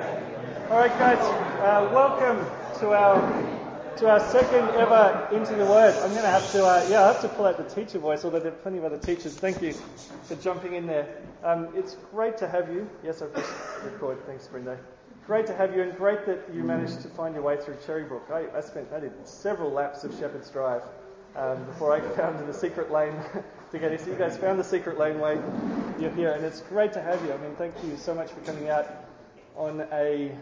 All right, guys, uh, welcome to our to our second ever into the Word. I'm going to have to, uh, yeah, I have to pull out the teacher voice, although there are plenty of other teachers. Thank you for jumping in there. Um, it's great to have you. Yes, I've just recorded. Thanks, Brenda. Great to have you, and great that you managed to find your way through Cherrybrook. I, I spent, I did several laps of Shepherd's Drive um, before I found the secret lane to get here. So you guys found the secret lane way. You're here, and it's great to have you. I mean, thank you so much for coming out on a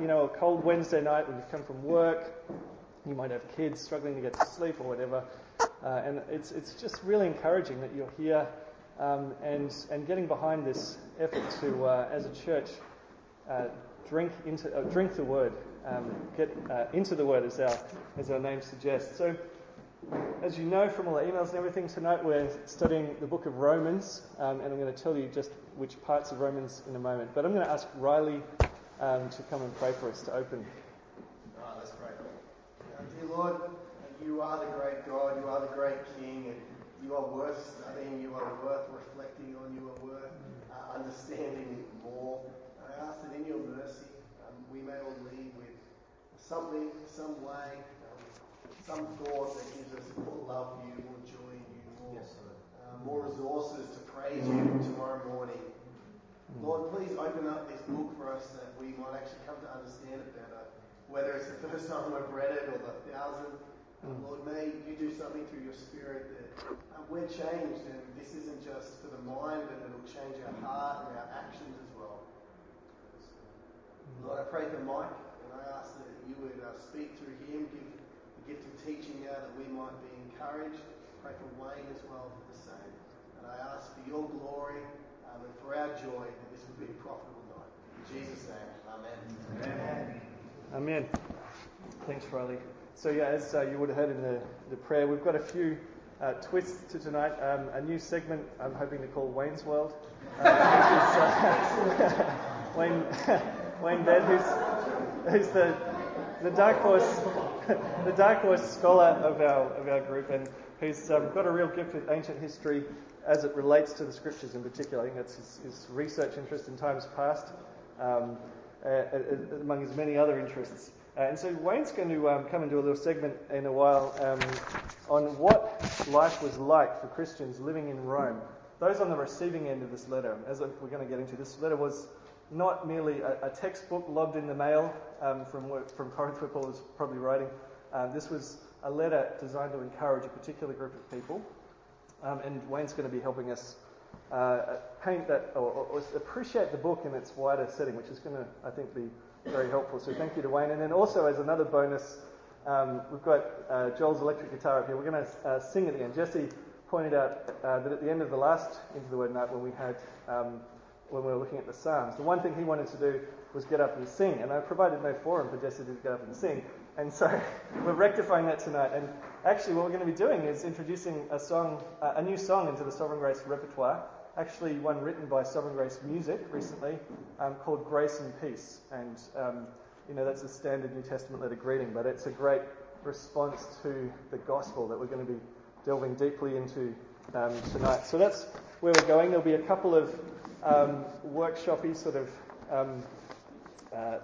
you know a cold Wednesday night when you've come from work. You might have kids struggling to get to sleep or whatever, uh, and it's it's just really encouraging that you're here um, and and getting behind this effort to uh, as a church uh, drink into uh, drink the word, um, get uh, into the word as our as our name suggests. So. As you know from all the emails and everything, tonight we're studying the book of Romans, um, and I'm going to tell you just which parts of Romans in a moment. But I'm going to ask Riley um, to come and pray for us to open. Oh, pray. Uh, dear Lord, you are the great God, you are the great King, and you are worth studying, you are worth reflecting on, you are worth uh, understanding more. I ask that in your mercy um, we may all leave with something, some way, some thought that gives us more love for you, more joy in you, more, yes, uh, more resources to praise you tomorrow morning. Lord, please open up this book for us that we might actually come to understand it better. Whether it's the first time we've read it or the thousandth, uh, Lord, may you do something through your Spirit that uh, we're changed, and this isn't just for the mind, but it'll change our heart and our actions as well. Lord, I pray for Mike, and I ask that you would uh, speak through him, give gift of teaching now that we might be encouraged. Pray for Wayne as well for the same. And I ask for your glory um, and for our joy that this will be a profitable night. In Jesus' name, Amen. Amen. Amen. Thanks, Riley. So, yeah, as uh, you would have heard in the, the prayer, we've got a few uh, twists to tonight. Um, a new segment I'm hoping to call Wayne's World. Uh, is, uh, Wayne, Wayne Ben, who's, who's the, the dark horse the dark horse scholar of our, of our group and who's um, got a real gift with ancient history as it relates to the scriptures in particular. I think that's his, his research interest in times past, um, uh, uh, among his many other interests. Uh, and so Wayne's going to um, come do a little segment in a while um, on what life was like for Christians living in Rome. Those on the receiving end of this letter, as we're going to get into, this letter was not merely a, a textbook lobbed in the mail um, from, from Corinth, where Paul probably writing. Um, this was a letter designed to encourage a particular group of people. Um, and Wayne's going to be helping us uh, paint that or, or, appreciate the book in its wider setting, which is going to, I think, be very helpful. So thank you to Wayne. And then also, as another bonus, um, we've got uh, Joel's electric guitar up here. We're going to uh, sing at the end. Jesse pointed out uh, that at the end of the last Into the Word night, when we had um, when we were looking at the Psalms. The one thing he wanted to do was get up and sing, and I provided no forum for Jesse to get up and sing. And so we're rectifying that tonight. And actually, what we're going to be doing is introducing a song, uh, a new song into the Sovereign Grace repertoire. Actually, one written by Sovereign Grace Music recently, um, called "Grace and Peace." And um, you know that's a standard New Testament letter greeting, but it's a great response to the gospel that we're going to be delving deeply into um, tonight. So that's where we're going. There'll be a couple of um, workshoppy sort of um, uh,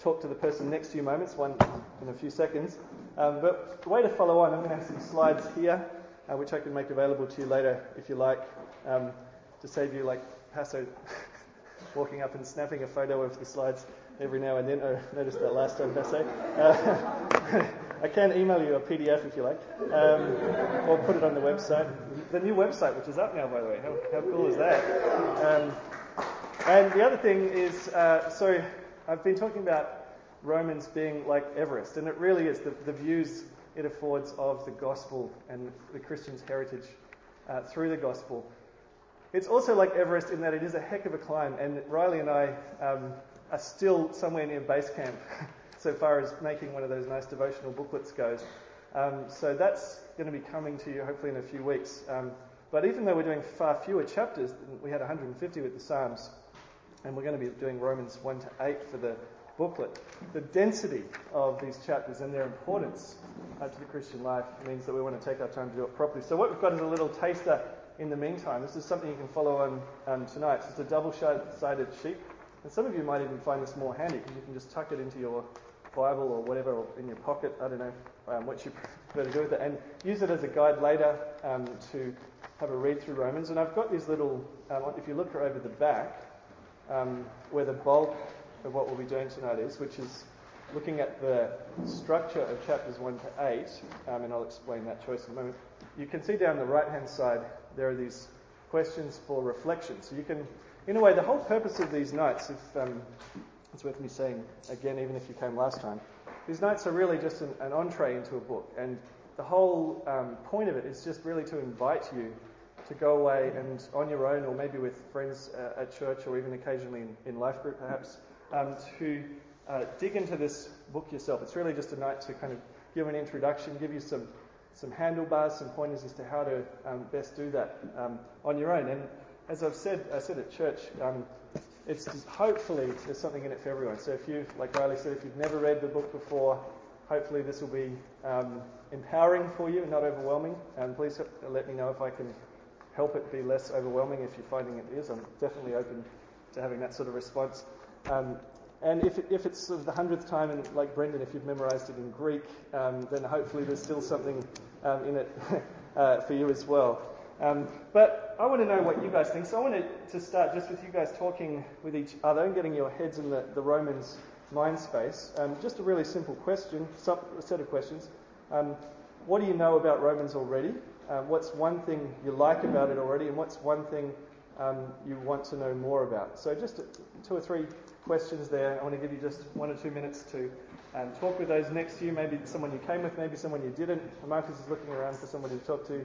talk to the person next few moments, one in a few seconds. Um, but the way to follow on, I'm going to have some slides here, uh, which I can make available to you later if you like, um, to save you like Paso walking up and snapping a photo of the slides every now and then. I noticed that last time, Paso. Uh, I can email you a PDF if you like, um, or put it on the website. The new website, which is up now, by the way. How, how cool is that? Um, and the other thing is, uh, so I've been talking about Romans being like Everest, and it really is the, the views it affords of the gospel and the Christian's heritage uh, through the gospel. It's also like Everest in that it is a heck of a climb, and Riley and I um, are still somewhere near base camp so far as making one of those nice devotional booklets goes. Um, so that's going to be coming to you hopefully in a few weeks. Um, but even though we're doing far fewer chapters, we had 150 with the Psalms, and we're going to be doing Romans 1 to 8 for the booklet. The density of these chapters and their importance uh, to the Christian life means that we want to take our time to do it properly. So what we've got is a little taster in the meantime. This is something you can follow on um, tonight. It's a double-sided sheet And some of you might even find this more handy because you can just tuck it into your Bible or whatever or in your pocket. I don't know um, what you prefer to do with it, and use it as a guide later um, to have a read through Romans. And I've got these little, um, if you look over the back, um, where the bulk of what we'll be doing tonight is, which is looking at the structure of chapters 1 to 8, um, and I'll explain that choice in a moment. You can see down the right hand side there are these questions for reflection. So you can, in a way, the whole purpose of these nights, if um, it's worth me saying again, even if you came last time, these nights are really just an, an entree into a book. And the whole um, point of it is just really to invite you to go away and on your own, or maybe with friends uh, at church, or even occasionally in, in life group perhaps, um, to uh, dig into this book yourself. It's really just a night to kind of give an introduction, give you some some handlebars, some pointers as to how to um, best do that um, on your own. And as I've said, I said at church, um, it's hopefully there's something in it for everyone. So if you, like Riley said, if you've never read the book before, hopefully this will be um, empowering for you and not overwhelming. And please let me know if I can help it be less overwhelming if you're finding it is. I'm definitely open to having that sort of response. Um, and if, it, if it's sort of the hundredth time, and like Brendan, if you've memorized it in Greek, um, then hopefully there's still something um, in it uh, for you as well. Um, but I want to know what you guys think. So I wanted to start just with you guys talking with each other and getting your heads in the, the Romans mind space. Um, just a really simple question, a set of questions. Um, what do you know about Romans already? Um, what's one thing you like about it already? And what's one thing you want to know more about? So just two or three questions there. I want to give you just one or two minutes to um, talk with those next to you. Maybe someone you came with, maybe someone you didn't. Marcus is looking around for someone to talk to.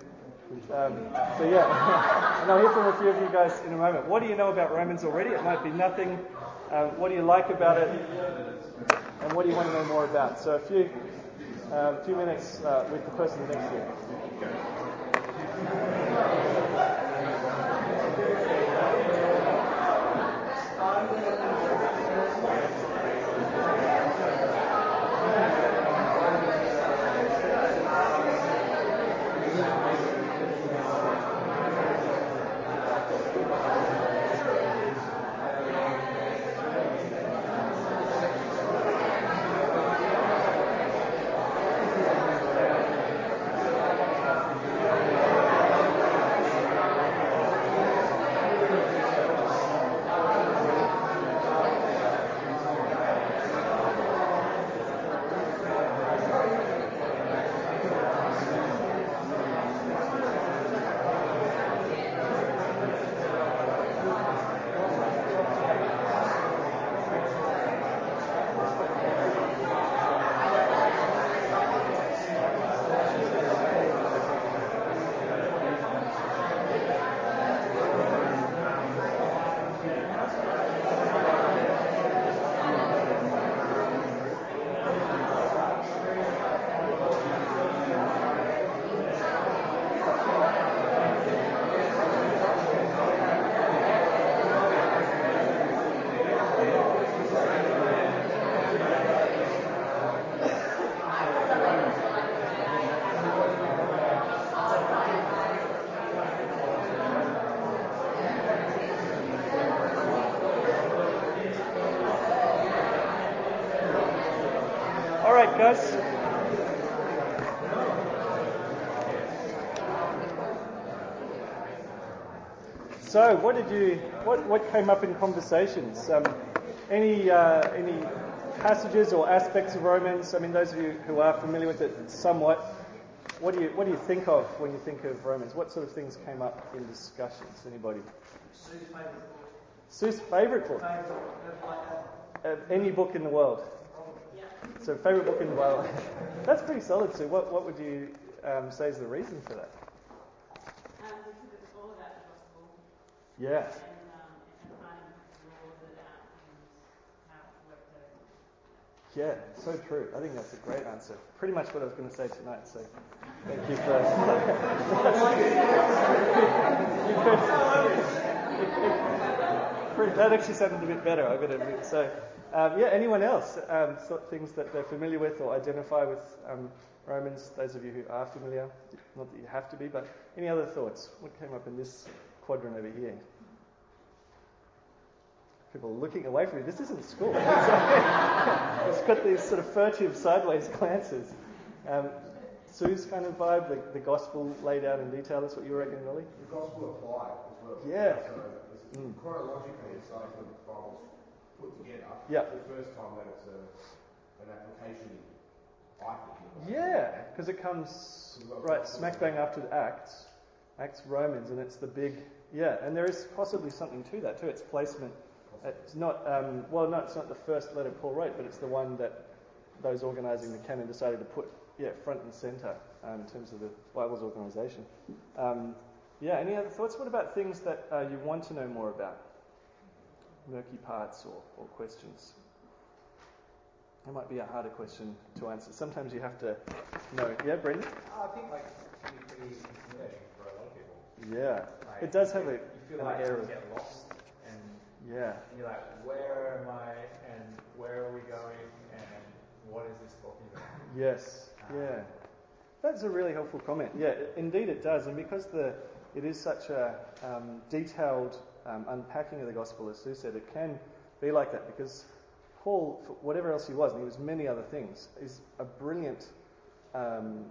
Um, so yeah, and I'll hear from a few of you guys in a moment. What do you know about Romans already? It might be nothing. Um, what do you like about it? And what do you want to know more about? So a few, uh, few minutes uh, with the person next to you. So, what did you, what, what came up in conversations? Um, any, uh, any passages or aspects of Romans? I mean, those of you who are familiar with it somewhat, what do you, what do you think of when you think of Romans? What sort of things came up in discussions? Anybody? Sue's favourite book. Sue's favourite book? Of any book in the world? So, favourite book in the world. That's pretty solid, Sue. What, what would you um, say is the reason for that? Yeah. Yeah, so true. I think that's a great answer. Pretty much what I was going to say tonight. So thank you for. that actually sounded a bit better. I've got to admit. So um, yeah, anyone else um, things that they're familiar with or identify with um, Romans? Those of you who are familiar, not that you have to be, but any other thoughts? What came up in this quadrant over here? People looking away from me. This isn't school. it's got these sort of furtive sideways glances. Um, Sue's kind of vibe, the, the gospel laid out in detail. That's what you reckon, really? The gospel applied as well. Yeah. So mm. chronologically, it's like the Bible's put together. Yeah. The first time that it's a, an application. Yeah, because it comes right smack bang after the Acts, Acts Romans, and it's the big yeah, and there is possibly something to that too. Its placement. It's not um, well, no, it's not the first letter Paul wrote, but it's the one that those organising the canon decided to put yeah front and centre um, in terms of the Bible's organisation. Um, yeah, any other thoughts? What about things that uh, you want to know more about? Murky parts or, or questions? That might be a harder question to answer. Sometimes you have to know. Yeah, Brendan? I think like it can be pretty intimidating for a lot of people. Yeah. Like, it does have a, you feel an like air you of. get lost and you're like, where am I and where are we going and what is this talking about? Yes. Yeah. That's a really helpful comment. Yeah, indeed it does. And because the it is such a um, detailed um, unpacking of the gospel, as Sue said, it can be like that because Paul, whatever else he was, and he was many other things, is a brilliant. Um,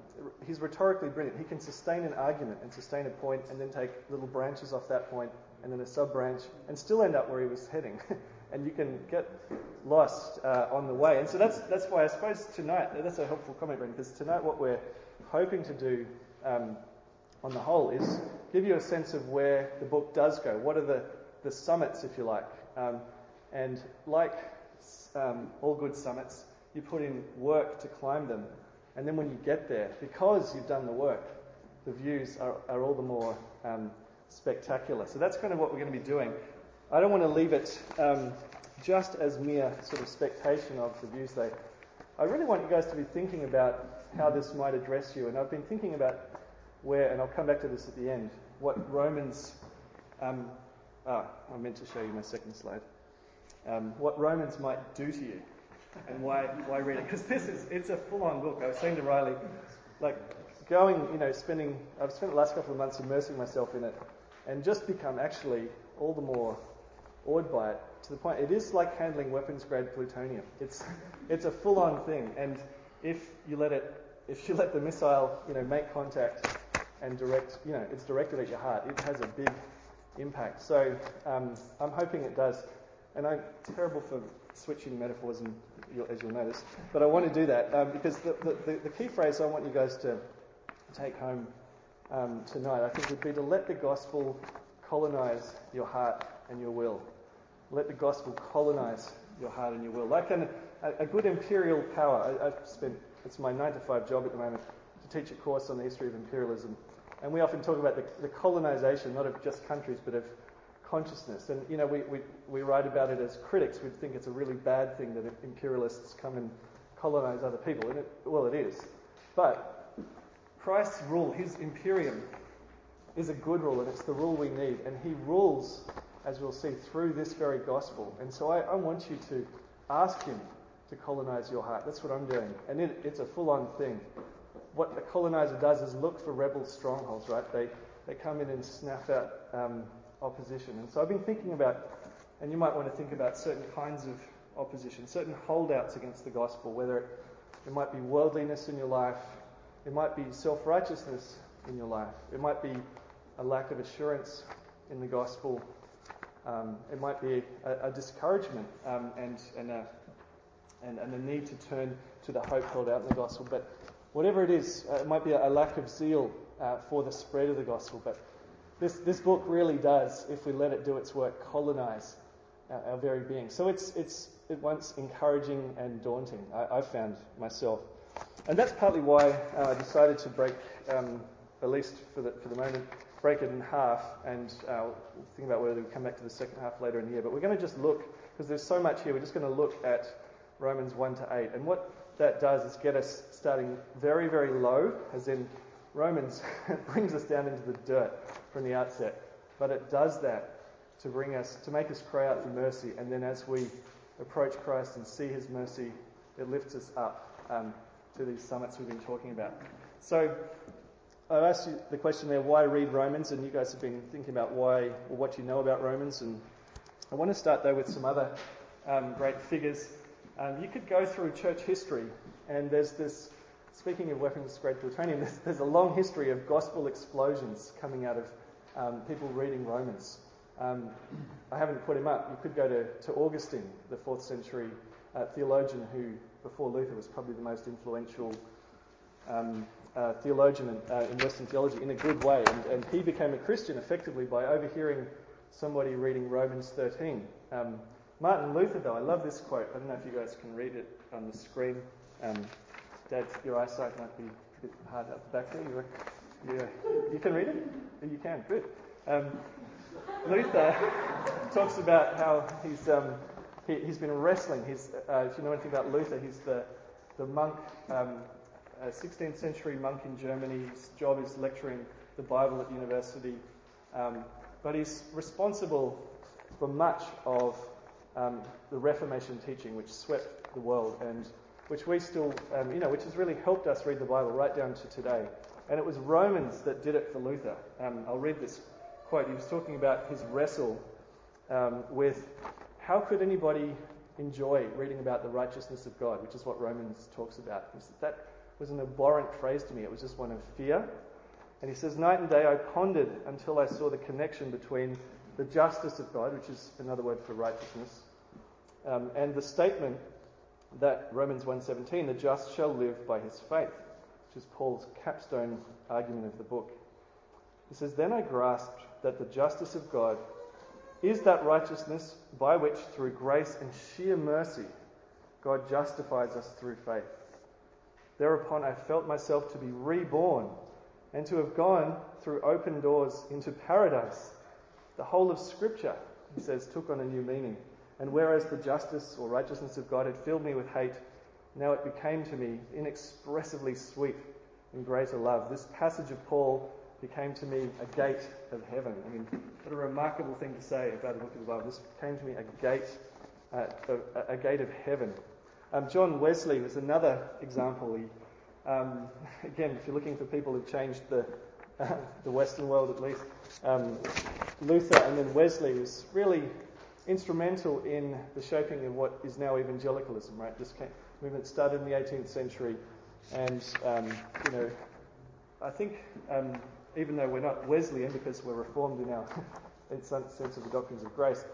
he's rhetorically brilliant. He can sustain an argument and sustain a point, and then take little branches off that point, and then a sub branch, and still end up where he was heading. and you can get lost uh, on the way. And so that's that's why I suppose tonight that's a helpful comment, Brendan, because tonight what we're hoping to do um, on the whole is give you a sense of where the book does go. What are the, the summits, if you like? Um, and like um, all good summits, you put in work to climb them. And then when you get there, because you've done the work, the views are, are all the more um, spectacular. So that's kind of what we're going to be doing. I don't want to leave it um, just as mere sort of spectation of the views. They, I really want you guys to be thinking about how this might address you. And I've been thinking about where, and I'll come back to this at the end, what Romans, um, ah, I meant to show you my second slide, um, what Romans might do to you and why, why read it. Because this is, it's a full on book. I was saying to Riley, like, going, you know, spending, I've spent the last couple of months immersing myself in it and just become actually all the more awed by it to the point it is like handling weapons grade plutonium. It's, it's a full on thing. And if you let it, if you let the missile, you know, make contact and direct, you know, it's directed at your heart, it has a big impact. So um, I'm hoping it does. And I'm terrible for switching metaphors, and you'll, as you'll notice, but I want to do that um, because the, the, the, key phrase I want you guys to take home um, tonight, I think, would be to let the gospel colonize your heart and your will. Let the gospel colonize your heart and your will. Like an, a, a, good imperial power. I, I've spent, it's my nine to five job at the moment to teach a course on the history of imperialism. And we often talk about the, the colonization, not of just countries, but of consciousness. And, you know, we, we, we write about it as critics. We'd think it's a really bad thing that imperialists come and colonize other people. And it, well, it is. But Christ's rule, his imperium, is a good rule, and it's the rule we need. And he rules, as we'll see, through this very gospel. And so I, I want you to ask him to colonize your heart. That's what I'm doing. And it, it's a full on thing. What a colonizer does is look for rebel strongholds, right? They, they come in and snap out um, opposition. And so I've been thinking about, and you might want to think about certain kinds of opposition, certain holdouts against the gospel, whether it, it might be worldliness in your life, it might be self righteousness in your life, it might be a lack of assurance in the gospel, um, it might be a, a discouragement um, and, and, a, and, and, a need to turn to the hope held out in the gospel. But whatever it is, uh, it might be a, a lack of zeal uh, for the spread of the gospel. But this, this book really does, if we let it do its work, colonize our, our very being. So it's, it's at once encouraging and daunting, I, I found myself. And that's partly why uh, I decided to break, um, at least for the, for the moment, break it in half and uh, think about whether we come back to the second half later in the year. But we're going to just look, because there's so much here, we're just going to look at Romans 1 to 8. And what that does is get us starting very, very low, as in Romans brings us down into the dirt from the outset. But it does that to bring us, to make us cry out for mercy. And then as we approach Christ and see his mercy, it lifts us up um, to these summits we've been talking about. So I've asked you the question there, why read Romans? And you guys have been thinking about why, or what you know about Romans. And I want to start though with some other um, great figures. Um, you could go through church history, and there's this. Speaking of weapons, grade plutonium, there's, there's, a long history of gospel explosions coming out of um, people reading Romans. Um, I haven't put him up. You could go to, to Augustine, the fourth century uh, theologian who, before Luther, was probably the most influential um, uh, theologian in, uh, in, Western theology in a good way. And, and, he became a Christian effectively by overhearing somebody reading Romans 13. Um, Martin Luther, though, I love this quote. I don't know if you guys can read it on the screen. Um, Dad, your eyesight might be a bit hard up the back there. You, yeah, you can read it? You can, good. Um, Luther talks about how he's, um, he, has been wrestling. He's, uh, if you know anything about Luther, he's the, the monk, um, 16th century monk in Germany. His job is lecturing the Bible at university. Um, but he's responsible for much of um, the Reformation teaching, which swept the world and which we still, um, you know, which has really helped us read the Bible right down to today. And it was Romans that did it for Luther. Um, I'll read this quote. He was talking about his wrestle um, with how could anybody enjoy reading about the righteousness of God, which is what Romans talks about. That was an abhorrent phrase to me. It was just one of fear. And he says, Night and day I pondered until I saw the connection between the justice of God, which is another word for righteousness, um, and the statement that Romans 1:17, the just shall live by his faith, which is Paul's capstone argument of the book. He says, Then I grasped that the justice of God is that righteousness by which, through grace and sheer mercy, God justifies us through faith. Thereupon I felt myself to be reborn and to have gone through open doors into paradise. The whole of Scripture, he says, took on a new meaning. And whereas the justice or righteousness of God had filled me with hate, now it became to me inexpressibly sweet and greater love. This passage of Paul became to me a gate of heaven. I mean, what a remarkable thing to say about the book of the Bible. This became to me a gate, uh, a, a, gate of heaven. Um, John Wesley was another example. He, um, again, if you're looking for people who've changed the, uh, the Western world at least, um, Luther and then Wesley was really instrumental in the shaping of what is now evangelicalism, right? This came, movement started in the 18th century, and um, you know, I think um, even though we're not Wesleyan because we're reformed in our in some sense of the doctrines of grace,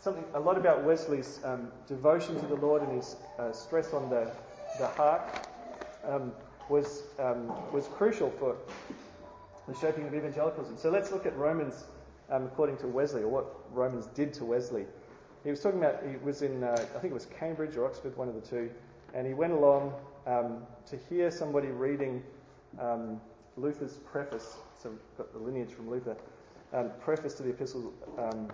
something a lot about Wesley's um, devotion to the Lord and his uh, stress on the the heart um, was um, was crucial for the shaping of evangelicalism. So let's look at Romans um, according to Wesley, or what Romans did to Wesley. He was talking about, he was in, uh, I think it was Cambridge or Oxford, one of the two, and he went along um, to hear somebody reading um, Luther's preface, so got the lineage from Luther, um, preface to the epistle um,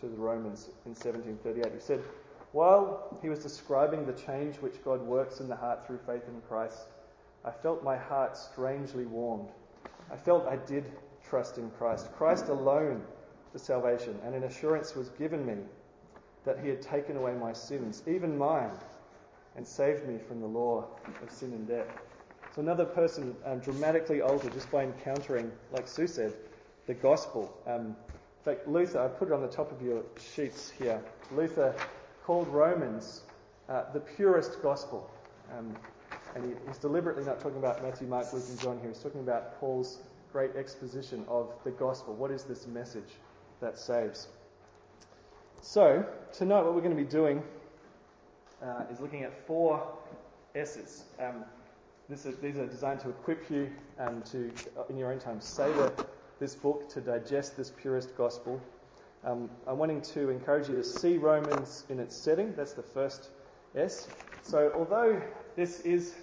to the Romans in 1738. He said, While he was describing the change which God works in the heart through faith in Christ, I felt my heart strangely warmed. I felt I did trust in Christ. Christ alone for salvation, and an assurance was given me that he had taken away my sins, even mine, and saved me from the law of sin and death. So another person um, dramatically altered just by encountering, like Sue said, the gospel. Um, in fact, Luther, I put it on the top of your sheets here. Luther called Romans uh, the purest gospel. Um, and he, he's deliberately not talking about Matthew, Mark, Luke, and John here. He's talking about Paul's great exposition of the gospel. What is this message that saves? So, tonight, what we're going to be doing uh, is looking at four S's. Um, is, these are designed to equip you um, to, in your own time, savor this book, to digest this purest gospel. Um, I'm wanting to encourage you to see Romans in its setting. That's the first S. So, although this is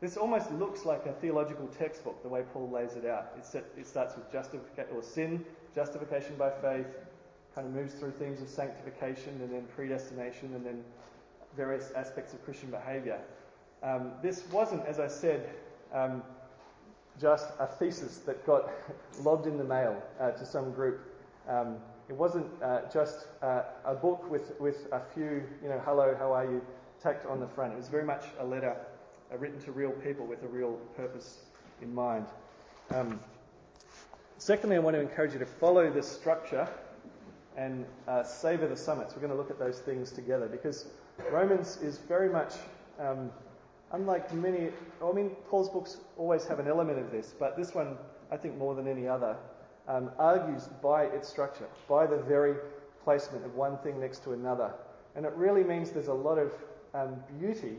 this almost looks like a theological textbook, the way Paul lays it out. It, starts with justification or sin, justification by faith, kind of moves through themes of sanctification and then predestination and then various aspects of Christian behavior. Um, this wasn't, as I said, um, just a thesis that got lobbed in the mail uh, to some group. Um, it wasn't uh, just uh, a book with, with a few, you know, hello, how are you, tacked on the front. It was very much a letter written to real people with a real purpose in mind. Um, secondly, I want to encourage you to follow this structure and uh, savor the summits. We're going to look at those things together because Romans is very much, um, unlike many, I mean, Paul's books always have an element of this, but this one, I think more than any other, um, argues by its structure, by the very placement of one thing next to another. And it really means there's a lot of um, beauty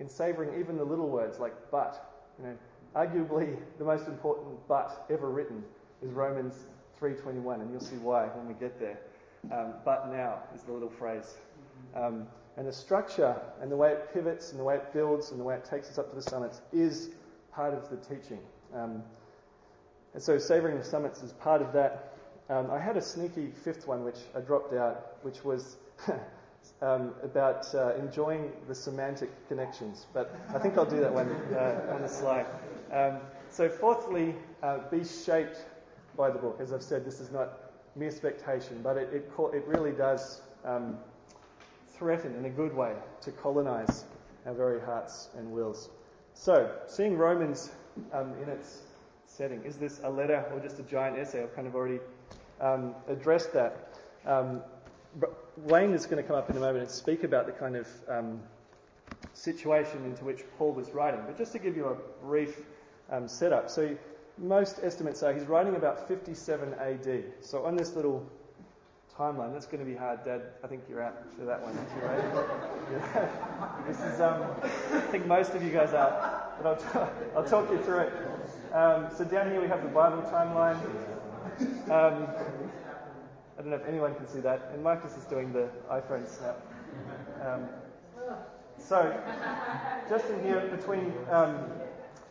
in savoring even the little words like but. You know, arguably the most important but ever written is Romans 3:21, and you'll see why when we get there. Um, but now is the little phrase. Um, and the structure and the way it pivots and the way it builds and the way it takes us up to the summits is part of the teaching. Um, and so savoring the summits is part of that. Um, I had a sneaky fifth one which I dropped out, which was um, about uh, enjoying the semantic connections. But I think I'll do that one uh, on the slide. Um, so, fourthly, uh, be shaped by the book. As I've said, this is not mere spectation, but it, it, it really does um, threaten in a good way to colonize our very hearts and wills. So, seeing Romans um, in its setting, is this a letter or just a giant essay? I've kind of already um, addressed that. Um, Wayne is going to come up in a moment and speak about the kind of um, situation into which Paul was writing. But just to give you a brief um, setup, so most estimates say he's writing about 57 AD. So on this little timeline, that's going to be hard, Dad. I think you're out for that one. You right? This is, um, I think most of you guys are, but I'll, t- I'll talk you through it. Um, so down here we have the Bible timeline. I don't know if anyone can see that. And Marcus is doing the iPhone snap. Um, so, just in here between um,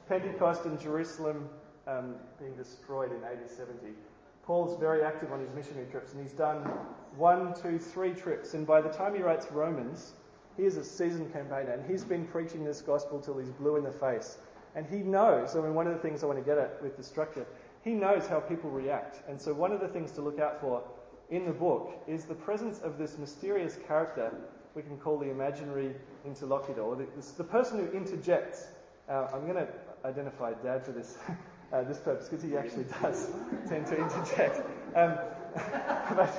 Pentecost and Jerusalem um, being destroyed in AD 70, Paul's very active on his missionary trips, and he's done one, two, three trips. And by the time he writes Romans, he is a seasoned campaigner, and he's been preaching this gospel till he's blue in the face. And he knows, I mean, one of the things I want to get at with the structure, he knows how people react. And so, one of the things to look out for in the book is the presence of this mysterious character we can call the imaginary interlocutor, or the, the person who interjects. Uh, I'm going to identify Dad for this, uh, this purpose because he actually does tend to interject. Um, but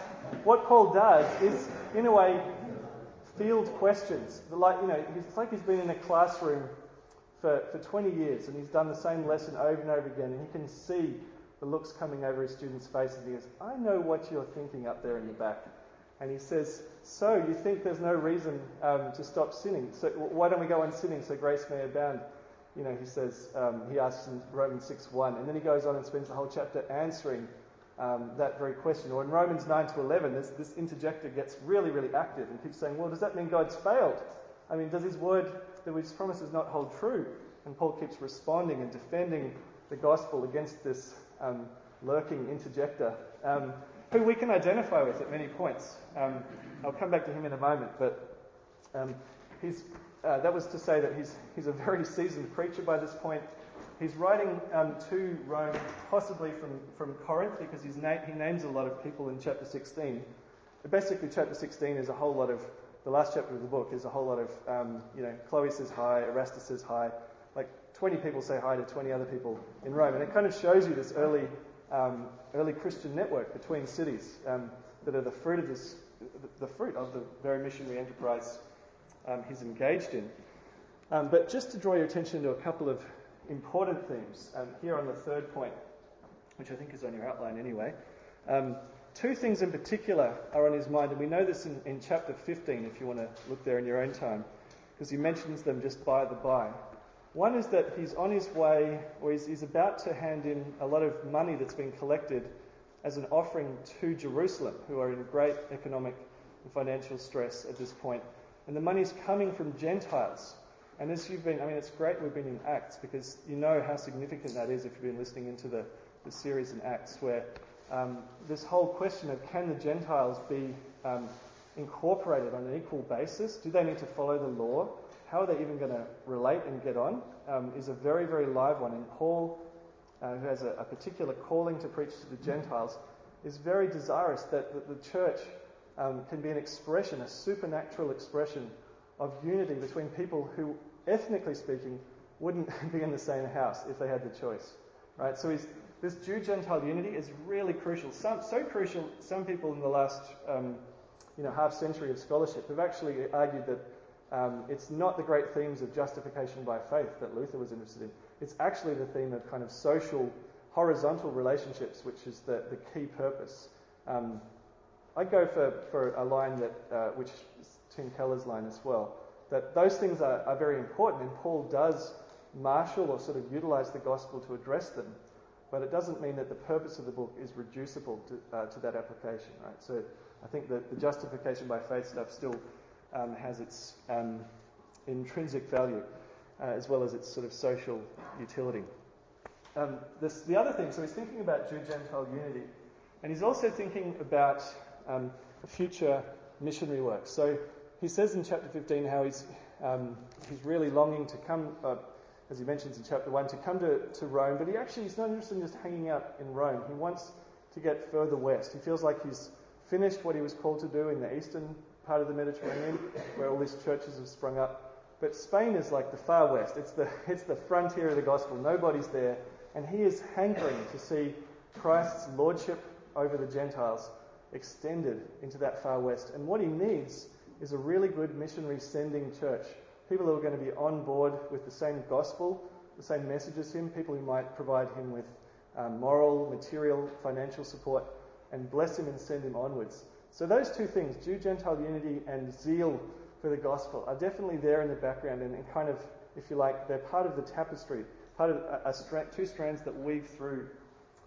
what Paul does is, in a way, field questions. Like, you know, it's like he's been in a classroom for, for 20 years and he's done the same lesson over and over again, and he can see the looks coming over his students' faces. He goes, I know what you're thinking up there in the back. And he says, So you think there's no reason um, to stop sinning? So why don't we go on sinning so grace may abound? You know, he says, um, he asks in Romans 6 1. And then he goes on and spends the whole chapter answering um, that very question. Or in Romans 9 to 11, this, this interjector gets really, really active and keeps saying, Well, does that mean God's failed? I mean, does his word that his promises not hold true? And Paul keeps responding and defending the gospel against this um, lurking interjector, um, who we can identify with at many points. Um, I'll come back to him in a moment, but um, he's, uh, that was to say that he's, he's a very seasoned preacher by this point. He's writing um, to Rome, possibly from, from Corinth, because na- he names a lot of people in chapter 16. But basically, chapter 16 is a whole lot of, the last chapter of the book is a whole lot of, um, you know, Chloe says hi, Erastus says hi, 20 people say hi to 20 other people in Rome. And it kind of shows you this early, um, early Christian network between cities um, that are the fruit of this, the fruit of the very missionary enterprise um, he's engaged in. Um, but just to draw your attention to a couple of important themes um, here on the third point, which I think is on your outline anyway. Um, two things in particular are on his mind, and we know this in, in chapter 15 if you want to look there in your own time, because he mentions them just by the by. One is that he's on his way, or he's, he's about to hand in a lot of money that's been collected as an offering to Jerusalem, who are in great economic and financial stress at this point. And the money's coming from Gentiles. And as you've been, I mean, it's great we've been in Acts because you know how significant that is if you've been listening into the, the series in Acts, where um, this whole question of can the Gentiles be um, incorporated on an equal basis? Do they need to follow the law? How are they even going to relate and get on um, is a very, very live one. And Paul, uh, who has a, a, particular calling to preach to the Gentiles, is very desirous that, that the church um, can be an expression, a supernatural expression of unity between people who, ethnically speaking, wouldn't be in the same house if they had the choice. Right? So this Jew-Gentile unity is really crucial. Some, so crucial, some people in the last um, you know, half century of scholarship have actually argued that um, it's not the great themes of justification by faith that Luther was interested in. It's actually the theme of kind of social, horizontal relationships, which is the, the key purpose. Um, I go for, for a line that, uh, which is Tim Keller's line as well, that those things are, are very important, and Paul does marshal or sort of utilize the gospel to address them, but it doesn't mean that the purpose of the book is reducible to, uh, to that application, right? So I think that the justification by faith stuff still um, has its um, intrinsic value uh, as well as its sort of social utility. Um, this, the other thing, so he's thinking about Jew Gentile unity, and he's also thinking about um, future missionary work. So he says in chapter 15 how he's, um, he's really longing to come, uh, as he mentions in chapter 1, to come to, to Rome, but he actually is not interested in just hanging out in Rome. He wants to get further west. He feels like he's finished what he was called to do in the eastern part of the Mediterranean, where all these churches have sprung up. But Spain is like the far west. It's the, it's the frontier of the gospel. Nobody's there. And he is hankering to see Christ's lordship over the Gentiles extended into that far west. And what he needs is a really good missionary sending church. People who are going to be on board with the same gospel, the same message as him, people who might provide him with um, moral, material, financial support, and bless him and send him onwards. So those two things, Jew Gentile unity and zeal for the gospel, are definitely there in the background and, and kind of, if you like, they're part of the tapestry, part of a, a stra- two strands that weave through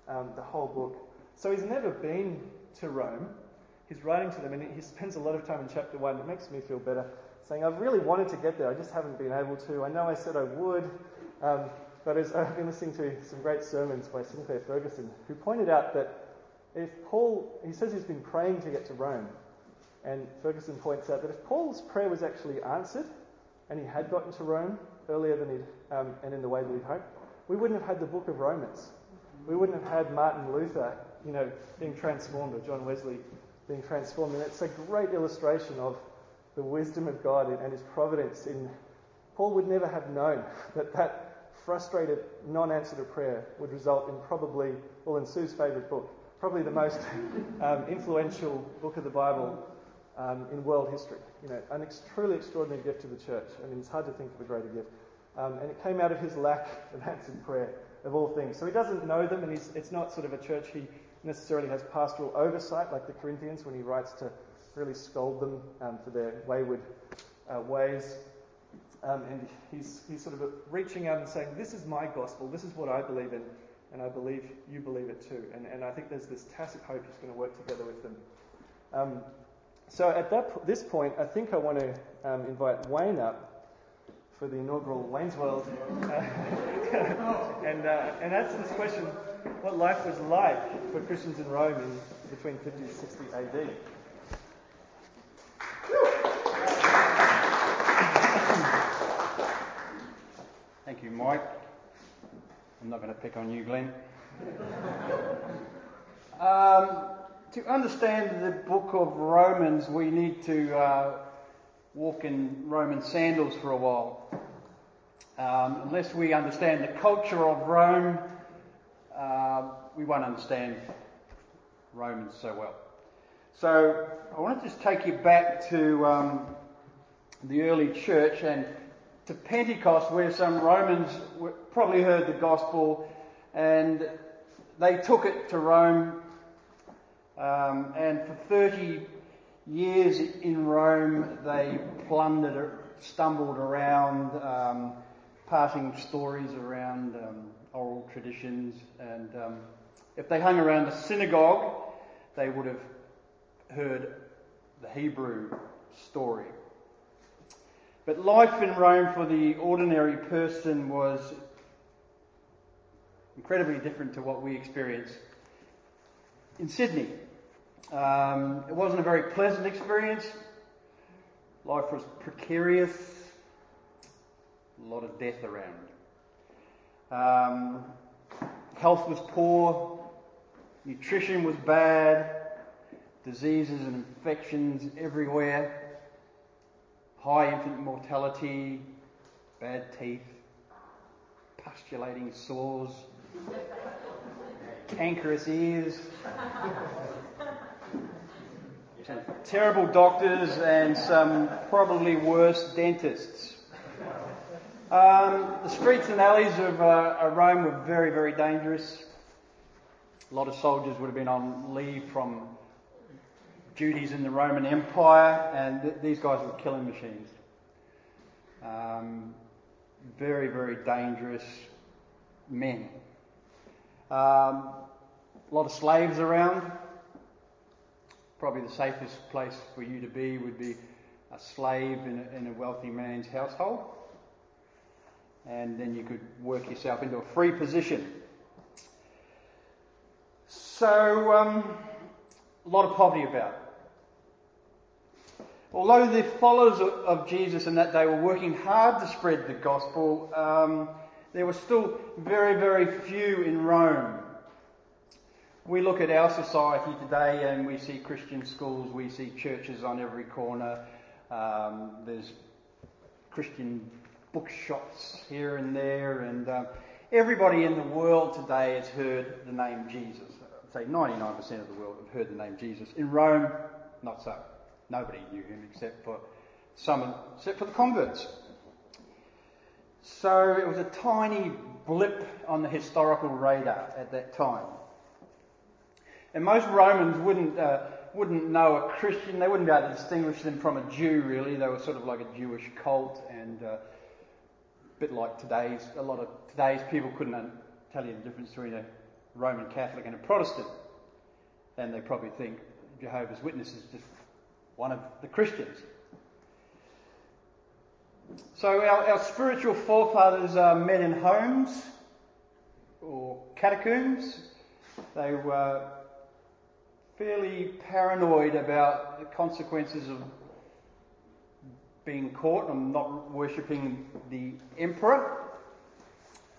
um, the whole book. So he's never been to Rome. He's writing to them, and he spends a lot of time in chapter one. It makes me feel better, saying, "I've really wanted to get there. I just haven't been able to. I know I said I would." Um, but as I've been listening to some great sermons by Sinclair Ferguson, who pointed out that if Paul, he says he's been praying to get to Rome, and Ferguson points out that if Paul's prayer was actually answered and he had gotten to Rome earlier than he'd, um, and in the way that he'd hoped, we wouldn't have had the book of Romans. We wouldn't have had Martin Luther, you know, being transformed or John Wesley being transformed. And it's a great illustration of the wisdom of God and his providence in Paul would never have known that that frustrated non-answer to prayer would result in probably, well, in Sue's favourite book, probably the most um, influential book of the Bible um, in world history. You know, an ex- truly extraordinary gift to the church. I mean, it's hard to think of a greater gift. Um, and it came out of his lack of answered prayer, of all things. So he doesn't know them, and it's not sort of a church he necessarily has pastoral oversight, like the Corinthians, when he writes to really scold them um, for their wayward uh, ways. Um, and he's, he's sort of reaching out and saying, This is my gospel, this is what I believe in and I believe you believe it too. And, and I think there's this tacit hope he's going to work together with them. Um, so at that, this point, I think I want to um, invite Wayne up for the inaugural Wayne's World and, uh, and answer this question what life was like for Christians in Rome in between 50 and 60 AD. Thank you, Mike. I'm not going to pick on you, Glenn. um, to understand the book of Romans, we need to uh, walk in Roman sandals for a while. Um, unless we understand the culture of Rome, uh, we won't understand Romans so well. So I want to just take you back to um, the early church and to Pentecost, where some Romans probably heard the gospel and they took it to Rome. Um, and for 30 years in Rome, they plundered, stumbled around, um, passing stories around um, oral traditions. And um, if they hung around a synagogue, they would have heard the Hebrew story. But life in Rome for the ordinary person was incredibly different to what we experience in Sydney. Um, it wasn't a very pleasant experience. Life was precarious. A lot of death around. Um, health was poor. Nutrition was bad. Diseases and infections everywhere high infant mortality, bad teeth, pustulating sores. cankerous ears. terrible doctors and some probably worse dentists. Um, the streets and alleys of uh, Rome were very, very dangerous. A lot of soldiers would have been on leave from duties in the Roman Empire, and th- these guys were killing machines. Um, very, very dangerous men. Um, a lot of slaves around. Probably the safest place for you to be would be a slave in a, in a wealthy man's household. And then you could work yourself into a free position. So, um, a lot of poverty about. Although the followers of Jesus in that day were working hard to spread the gospel, um, there were still very, very few in Rome. We look at our society today and we see Christian schools, we see churches on every corner, um, there's Christian bookshops here and there, and um, everybody in the world today has heard the name Jesus. I'd say 99% of the world have heard the name Jesus. In Rome, not so. Nobody knew him except for some, except for the converts. So it was a tiny blip on the historical radar at that time. And most Romans wouldn't, uh, wouldn't know a Christian, they wouldn't be able to distinguish them from a Jew really. They were sort of like a Jewish cult and uh, a bit like today's, a lot of today's people couldn't tell you the difference between a Roman Catholic and a Protestant. And they probably think Jehovah's Witnesses just one of the Christians. So our, our spiritual forefathers uh, met in homes or catacombs. They were fairly paranoid about the consequences of being caught and not worshipping the emperor.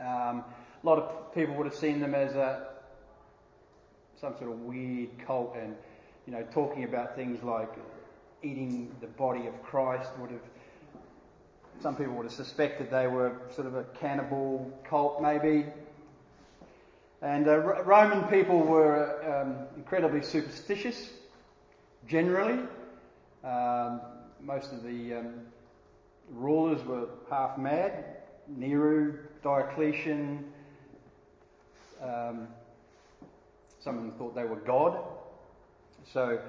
Um, a lot of people would have seen them as a, some sort of weird cult and, you know, talking about things like eating the body of Christ would have, some people would have suspected they were sort of a cannibal cult maybe. And uh, Roman people were um, incredibly superstitious, generally. Um, most of the um, rulers were half mad. Nero, Diocletian, um, some of them thought they were God. So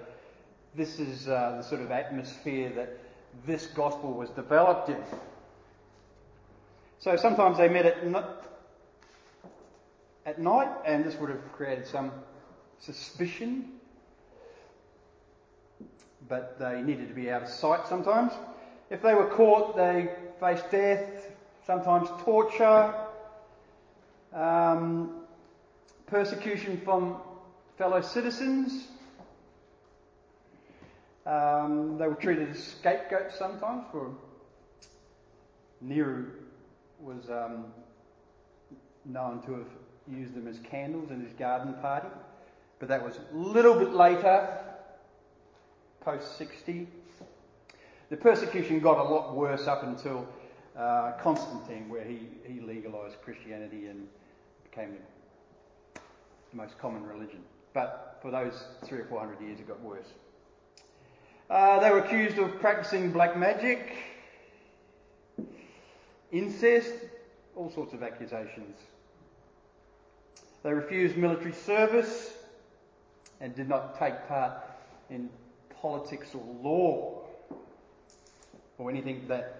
this is uh, the sort of atmosphere that this gospel was developed in. So sometimes they met at, at night, and this would have created some suspicion. But they needed to be out of sight sometimes. If they were caught, they faced death, sometimes torture, um, persecution from fellow citizens. Um, they were treated as scapegoats sometimes. For Nero was um, known to have used them as candles in his garden party, but that was a little bit later, post 60. The persecution got a lot worse up until uh, Constantine, where he, he legalized Christianity and became the, most common religion. But for those three or four hundred years, it got worse. Uh, they were accused of practicing black magic, incest, all sorts of accusations. They refused military service and did not take part in politics or law or anything that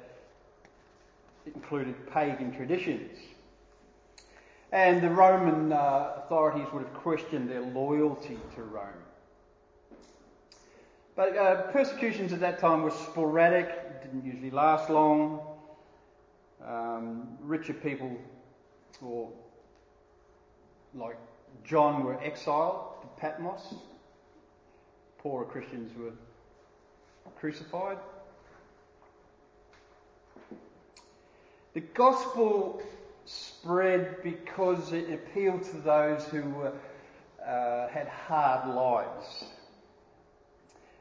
included pagan traditions. And the Roman uh, authorities would have questioned their loyalty to Rome. But uh, persecutions at that time were sporadic, didn't usually last long. Um, richer people, or like John, were exiled to Patmos. Poorer Christians were crucified. The gospel spread because it appealed to those who were, uh, had hard lives.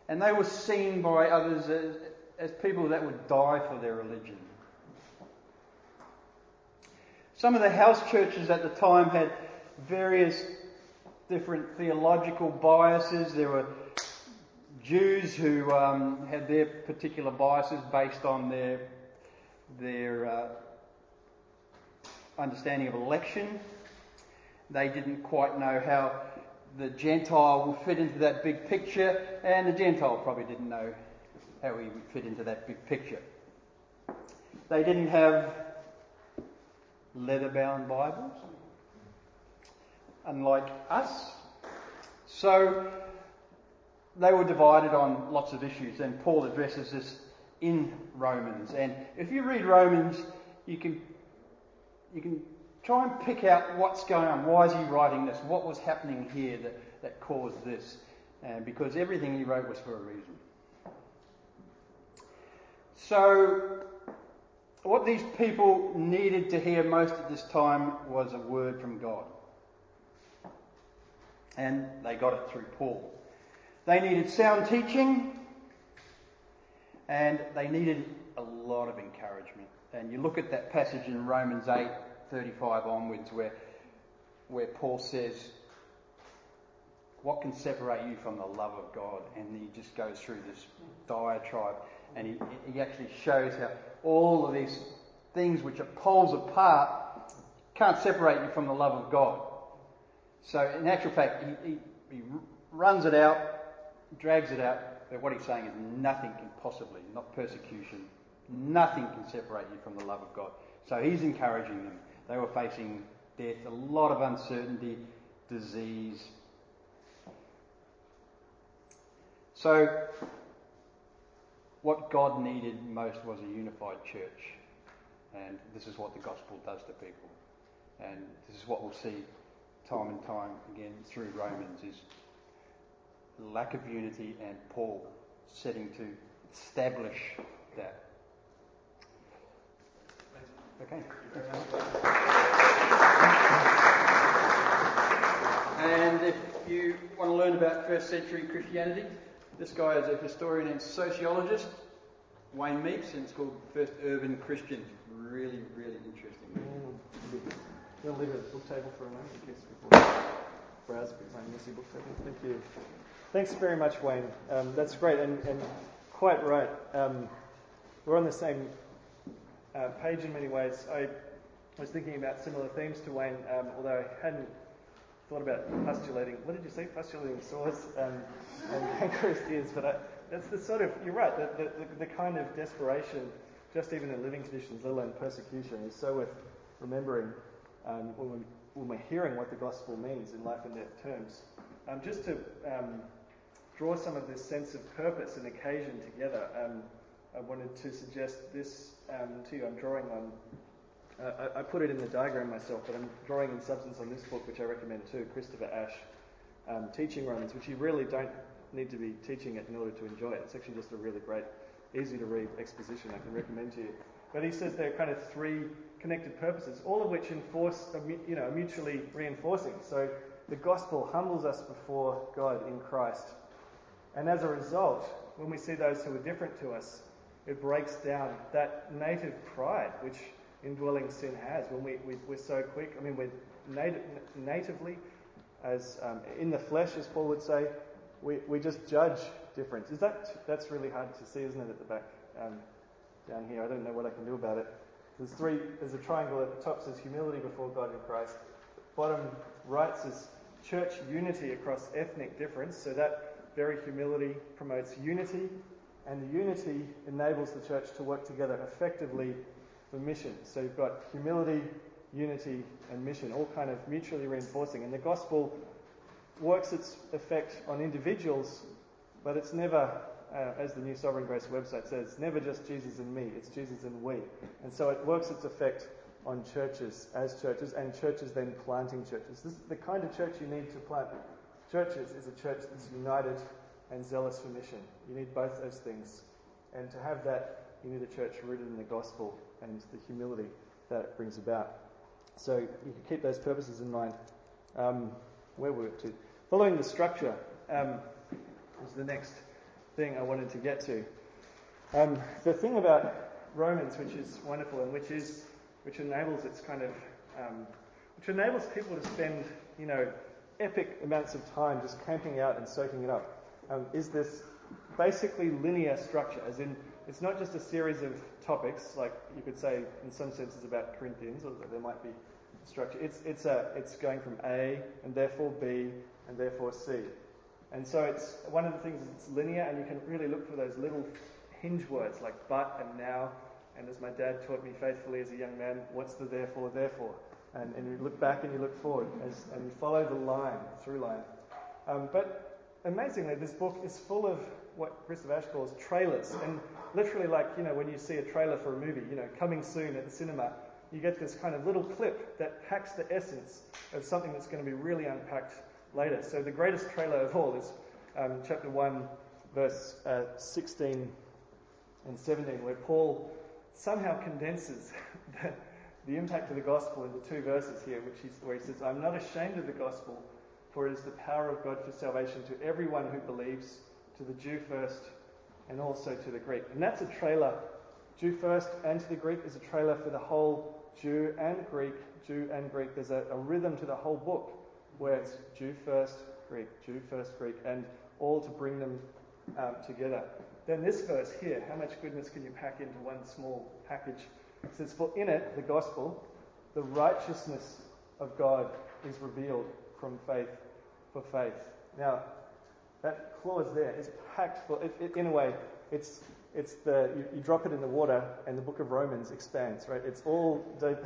And they were seen by others as, as people that would die for their religion. Some of the house churches at the time had various different theological biases. There were Jews who um, had their particular biases based on their their uh, understanding of election. They didn't quite know how the Gentile will fit into that big picture, and the Gentile probably didn't know how he would fit into that big picture. They didn't have leather bound Bibles, unlike us. So they were divided on lots of issues, and Paul addresses this in Romans. And if you read Romans, you can you can try and pick out what's going on. Why is he writing this? What was happening here that, that caused this? Uh, because everything he wrote was for a reason. So, what these people needed to hear most at this time was a word from God. And they got it through Paul. They needed sound teaching and they needed a lot of encouragement. And you look at that passage in Romans 8 35 onwards where, where Paul says, What can separate you from the love of God? And he just goes through this diatribe and he, he actually shows how all of these things which are poles apart can't separate you from the love of God. So, in actual fact, he, he, he runs it out drags it out, but what he's saying is nothing can possibly, not persecution, nothing can separate you from the love of God. So he's encouraging them. They were facing death, a lot of uncertainty, disease. So, what God needed most was a unified church. And this is what the gospel does to people. And this is what we'll see time and time again through Romans is lack of unity and Paul setting to establish that. Okay. And if you want to learn about first century Christianity, this guy is a historian and sociologist, Wayne Meeks, and it's called First Urban Christian. Really, really interesting. We'll leave it at the book table for a moment in case people browse behind messy book table. Thank you. Thanks very much, Wayne. Um, that's great and, and quite right. Um, we're on the same uh, page in many ways. I was thinking about similar themes to Wayne, um, although I hadn't thought about postulating. What did you say? Postulating sores um, and cankerous ears. But I, that's the sort of you're right. The, the, the, kind of desperation, just even in living conditions, let alone persecution, is so worth remembering um, when, we, when we're hearing what the gospel means in life and death terms. Um, just to um, draw some of this sense of purpose and occasion together, um, I wanted to suggest this um, to you. I'm drawing on, uh, I, I, put it in the diagram myself, but I'm drawing in substance on this book, which I recommend too, Christopher Ash, um, Teaching Romans, which you really don't need to be teaching it in order to enjoy it. It's actually just a really great, easy to read exposition I can recommend to you. But he says there are kind of three connected purposes, all of which enforce, you know, mutually reinforcing. So the gospel humbles us before God in Christ and as a result, when we see those who are different to us, it breaks down that native pride which indwelling sin has. When we, we, are so quick, I mean, we're nat- natively, as um, in the flesh, as Paul would say, we, we just judge difference. Is that that's really hard to see, isn't it, at the back um, down here? I don't know what I can do about it. There's three. There's a triangle at the top says humility before God in Christ. Bottom right says church unity across ethnic difference. So that very humility promotes unity, and the unity enables the church to work together effectively for mission. So you've got humility, unity, and mission, all kind of mutually reinforcing. And the gospel works its effect on individuals, but it's never, uh, as the New Sovereign Grace website says, never just Jesus and me, it's Jesus and we. And so it works its effect on churches as churches, and churches then planting churches. This is the kind of church you need to plant churches is a church that's united and zealous for mission. You need both those things. And to have that, you need a church rooted in the gospel and the humility that it brings about. So you can keep those purposes in mind. Um, where were we to? Following the structure um, is the next thing I wanted to get to. Um, the thing about Romans, which is wonderful and which is which enables its kind of um, which enables people to spend you know epic amounts of time just camping out and soaking it up, um, is this basically linear structure, as in it's not just a series of topics, like you could say in some senses about Corinthians, or there might be structure. It's, it's, a, it's going from A, and therefore B, and therefore C. And so it's one of the things it's linear, and you can really look for those little hinge words like but and now. And as my dad taught me faithfully as a young man, what's the therefore, therefore? And, and you look back and you look forward as, and you follow the line, through line. Um, but amazingly, this book is full of what Christopher Ash calls trailers. And literally, like, you know, when you see a trailer for a movie, you know, coming soon at the cinema, you get this kind of little clip that packs the essence of something that's going to be really unpacked later. So the greatest trailer of all is um, chapter 1, verse uh, 16 and 17, where Paul somehow condenses the, the, impact of the gospel into two verses here, which is where he says, I'm not ashamed of the gospel, for it is the power of God for salvation to everyone who believes, to the Jew first, and also to the Greek. And that's a trailer. Jew first and to the Greek is a trailer for the whole Jew and Greek, Jew and Greek. There's a, a rhythm to the whole book where it's Jew first, Greek, Jew first, Greek, and all to bring them um, together. Then this verse here, how much goodness can you pack into one small package? It says, For in it, the gospel, the righteousness of God is revealed from faith for faith. Now, that clause there is packed full, it, it, in a way, it's it's the you, you, drop it in the water and the book of Romans expands, right? It's all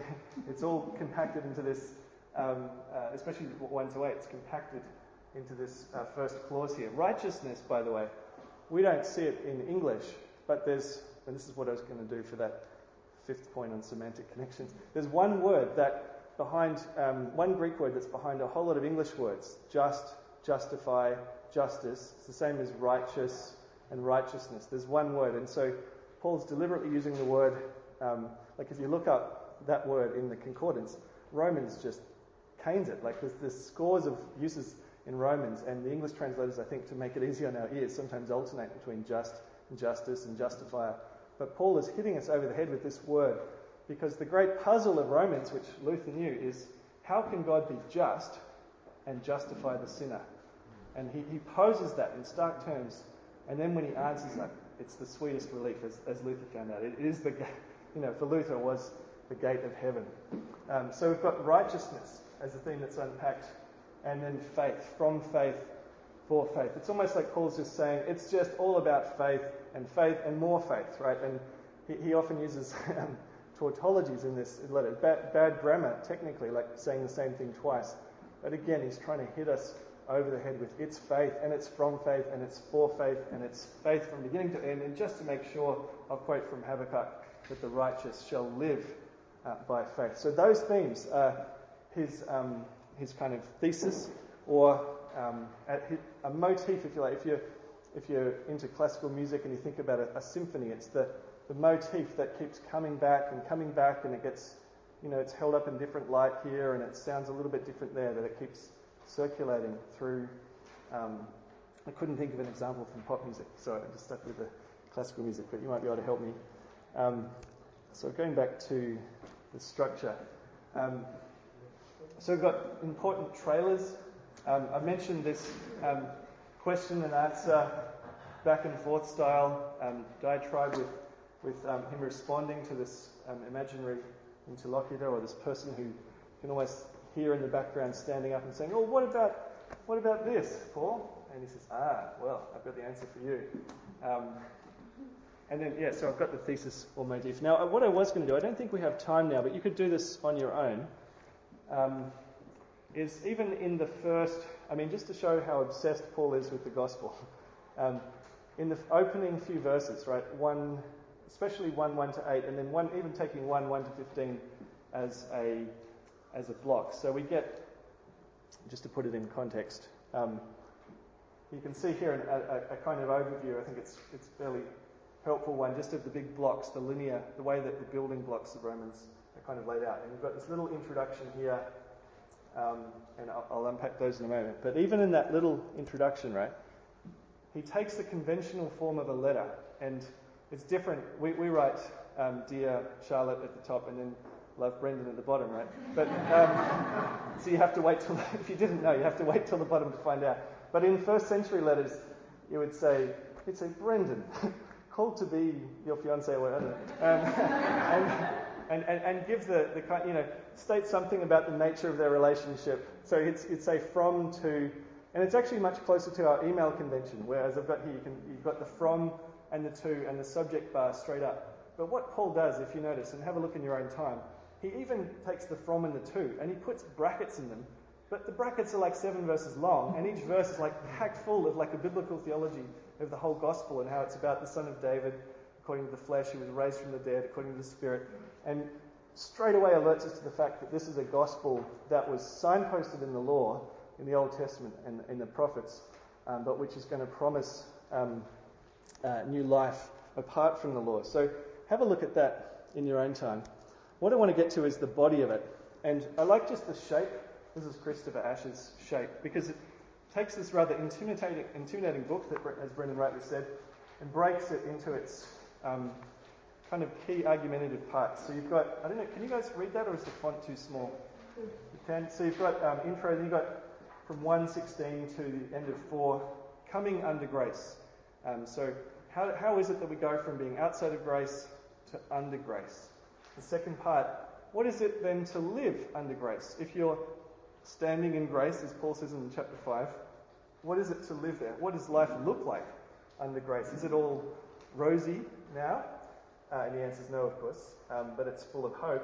it's all compacted into this, um, uh, especially one to eight. It's compacted into this uh, first clause here. Righteousness, by the way, we don't see it in English, but there's and this is what I was going to do for that fifth point on semantic connections. There's one word that behind um, one Greek word that's behind a whole lot of English words: just, justify, justice. It's the same as righteous and righteousness. There's one word. And so Paul's deliberately using the word, um, like if you look up that word in the concordance, Romans just canes it. Like there's, there's scores of uses in Romans, and the English translators, I think, to make it easier on our ears, sometimes alternate between just and justice and justifier. But Paul is hitting us over the head with this word because the great puzzle of Romans, which Luther knew, is how can God be just and justify the sinner? And he, he poses that in stark terms and then when he answers that, it's the sweetest relief, as, as Luther found out. It is the, you know, for Luther it was the gate of heaven. Um, so we've got righteousness as the theme that's unpacked, and then faith, from faith for faith. It's almost like Paul's just saying it's just all about faith and faith and more faith, right? And he, he often uses um, tautologies in this letter. Bad, bad grammar, technically, like saying the same thing twice. But again, he's trying to hit us over the head with its faith, and it's from faith, and it's for faith, and it's faith from beginning to end. And just to make sure, I'll quote from Habakkuk that the righteous shall live uh, by faith. So those themes are his, um, his kind of thesis, or um, a motif, if you like. If you're, if you're into classical music and you think about a, a symphony, it's the, the motif that keeps coming back and coming back, and it gets, you know, it's held up in different light here, and it sounds a little bit different there, that it keeps circulating through. Um, I couldn't think of an example from pop music, so I just stuck with the classical music, but you might be able to help me. Um, so going back to the structure. Um, so we've got important trailers. Um, I mentioned this um, question and answer back and forth style um, diatribe with, with him responding to this imaginary interlocutor or this person who can almost hear in the background standing up and saying, Oh, what about, what about this, Paul? And he says, Ah, well, I've got the answer for you. Um, and then, yeah, so I've got the thesis or motif. Now, uh, what I was going to do, I don't think we have time now, but you could do this on your own, um, is even in the first, I mean, just to show how obsessed Paul is with the gospel, um, in the opening few verses, right, 1, especially 1, 1 to 8, and then one, even taking 1, 1 to 15 as a as a block. So we get, just to put it in context, um, you can see here a, a, a, kind of overview. I think it's it's fairly helpful one, just of the big blocks, the linear, the way that the building blocks of Romans are kind of laid out. And you've got this little introduction here, um, and I'll, I'll unpack those in a moment. But even in that little introduction, right, he takes the conventional form of a letter, and it's different. We, we write um, "Dear Charlotte" at the top, and then love Brendan at the bottom, right? But um, so you have to wait till if you didn't know, you have to wait till the bottom to find out. But in first century letters, you would say, you'd say Brendan, called to be your fiance or whatever, um, and, and, and, give the, the kind, you know, state something about the nature of their relationship. So it's, it's say from to, and it's actually much closer to our email convention, whereas I've got here, you can, you've got the from and the to and the subject bar straight up. But what Paul does, if you notice, and have a look in your own time, he even takes the from and the to, and he puts brackets in them. But the brackets are like seven verses long, and each verse is like packed full of like a biblical theology of the whole gospel and how it's about the son of David, according to the flesh, who was raised from the dead, according to the spirit. And straight away alerts us to the fact that this is a gospel that was signposted in the law, in the Old Testament and in the prophets, um, but which is going to promise um, uh, new life apart from the law. So have a look at that in your own time. What I want to get to is the body of it. And I like just the shape. This is Christopher Ash's shape because it takes this rather intimidating, intimidating book that, as Brendan rightly said, and breaks it into its um, kind of key argumentative parts. So you've got, I don't know, can you guys read that or is the font too small? You can. So you've got um, intro, then you've got from 116 to the end of 4, coming under grace. Um, so how, how is it that we go from being outside of grace to under grace? The second part, what is it then to live under grace? If you're standing in grace, as Paul says in chapter 5, what is it to live there? What does life look like under grace? Is it all rosy now? Uh, and the answer is no, of course, um, but it's full of hope.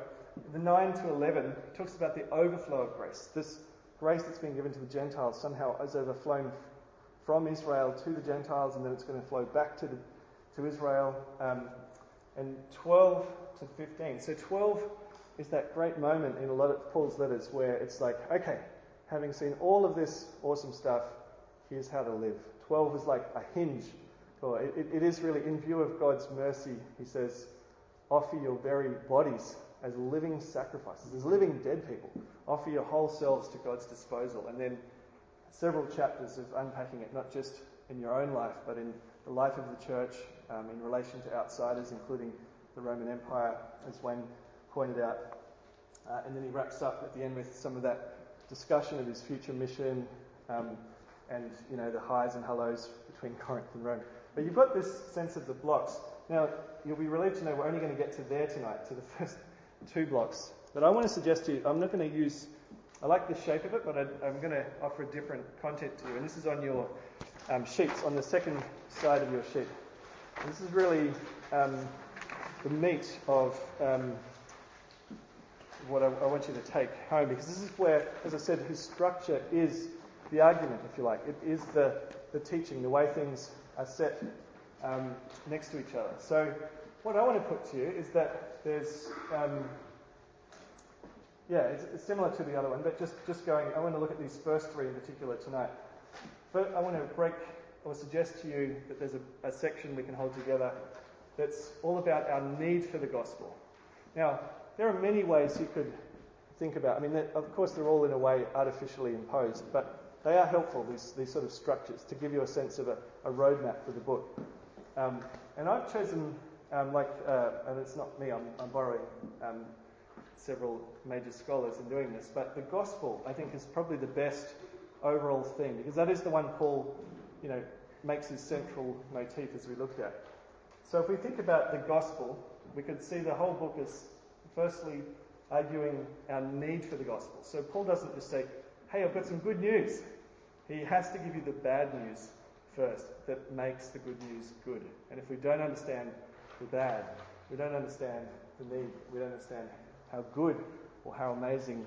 The 9 to 11 talks about the overflow of grace. This grace that's been given to the Gentiles somehow is overflowing from Israel to the Gentiles, and then it's going to flow back to, the, to Israel. Um, and 12 to 15. So 12 is that great moment in a lot of Paul's letters where it's like, okay, having seen all of this awesome stuff, here's how to live. 12 is like a hinge. Or it, it is really in view of God's mercy, he says, offer your very bodies as living sacrifices, as living dead people. Offer your whole selves to God's disposal. And then several chapters of unpacking it, not just in your own life, but in the life of the church, um, in relation to outsiders, including the Roman Empire, as Wayne pointed out. Uh, and then he wraps up at the end with some of that discussion of his future mission um, and, you know, the highs and hellos between Corinth and Rome. But you've got this sense of the blocks. Now, you'll be relieved to know we're only going to get to there tonight, to the first two blocks. But I want to suggest to you, I'm not going to use, I like the shape of it, but I, am going to offer a different content to you. And this is on your um, sheets, on the second side of your sheet. And this is really um, the meat of um, what I, I, want you to take home, because this is where, as I said, his structure is the argument, if you like. It is the, the teaching, the way things are set um, next to each other. So, what I want to put to you is that there's, um, yeah, it's, it's, similar to the other one, but just, just going, I want to look at these first three in particular tonight. But I want to break or suggest to you that there's a, a section we can hold together that's all about our need for the gospel. Now, there are many ways you could think about. I mean, of course, they're all in a way artificially imposed, but they are helpful, these, these sort of structures, to give you a sense of a, a roadmap for the book. Um, and I've chosen, um, like, uh, and it's not me, I'm, I'm borrowing um, several major scholars in doing this, but the gospel, I think, is probably the best overall theme, because that is the one Paul, you know, makes his central motif as we looked at. So if we think about the gospel, we could see the whole book is firstly arguing our need for the gospel. So Paul doesn't just say, hey, I've got some good news. He has to give you the bad news first that makes the good news good. And if we don't understand the bad, we don't understand the need, we don't understand how good or how amazing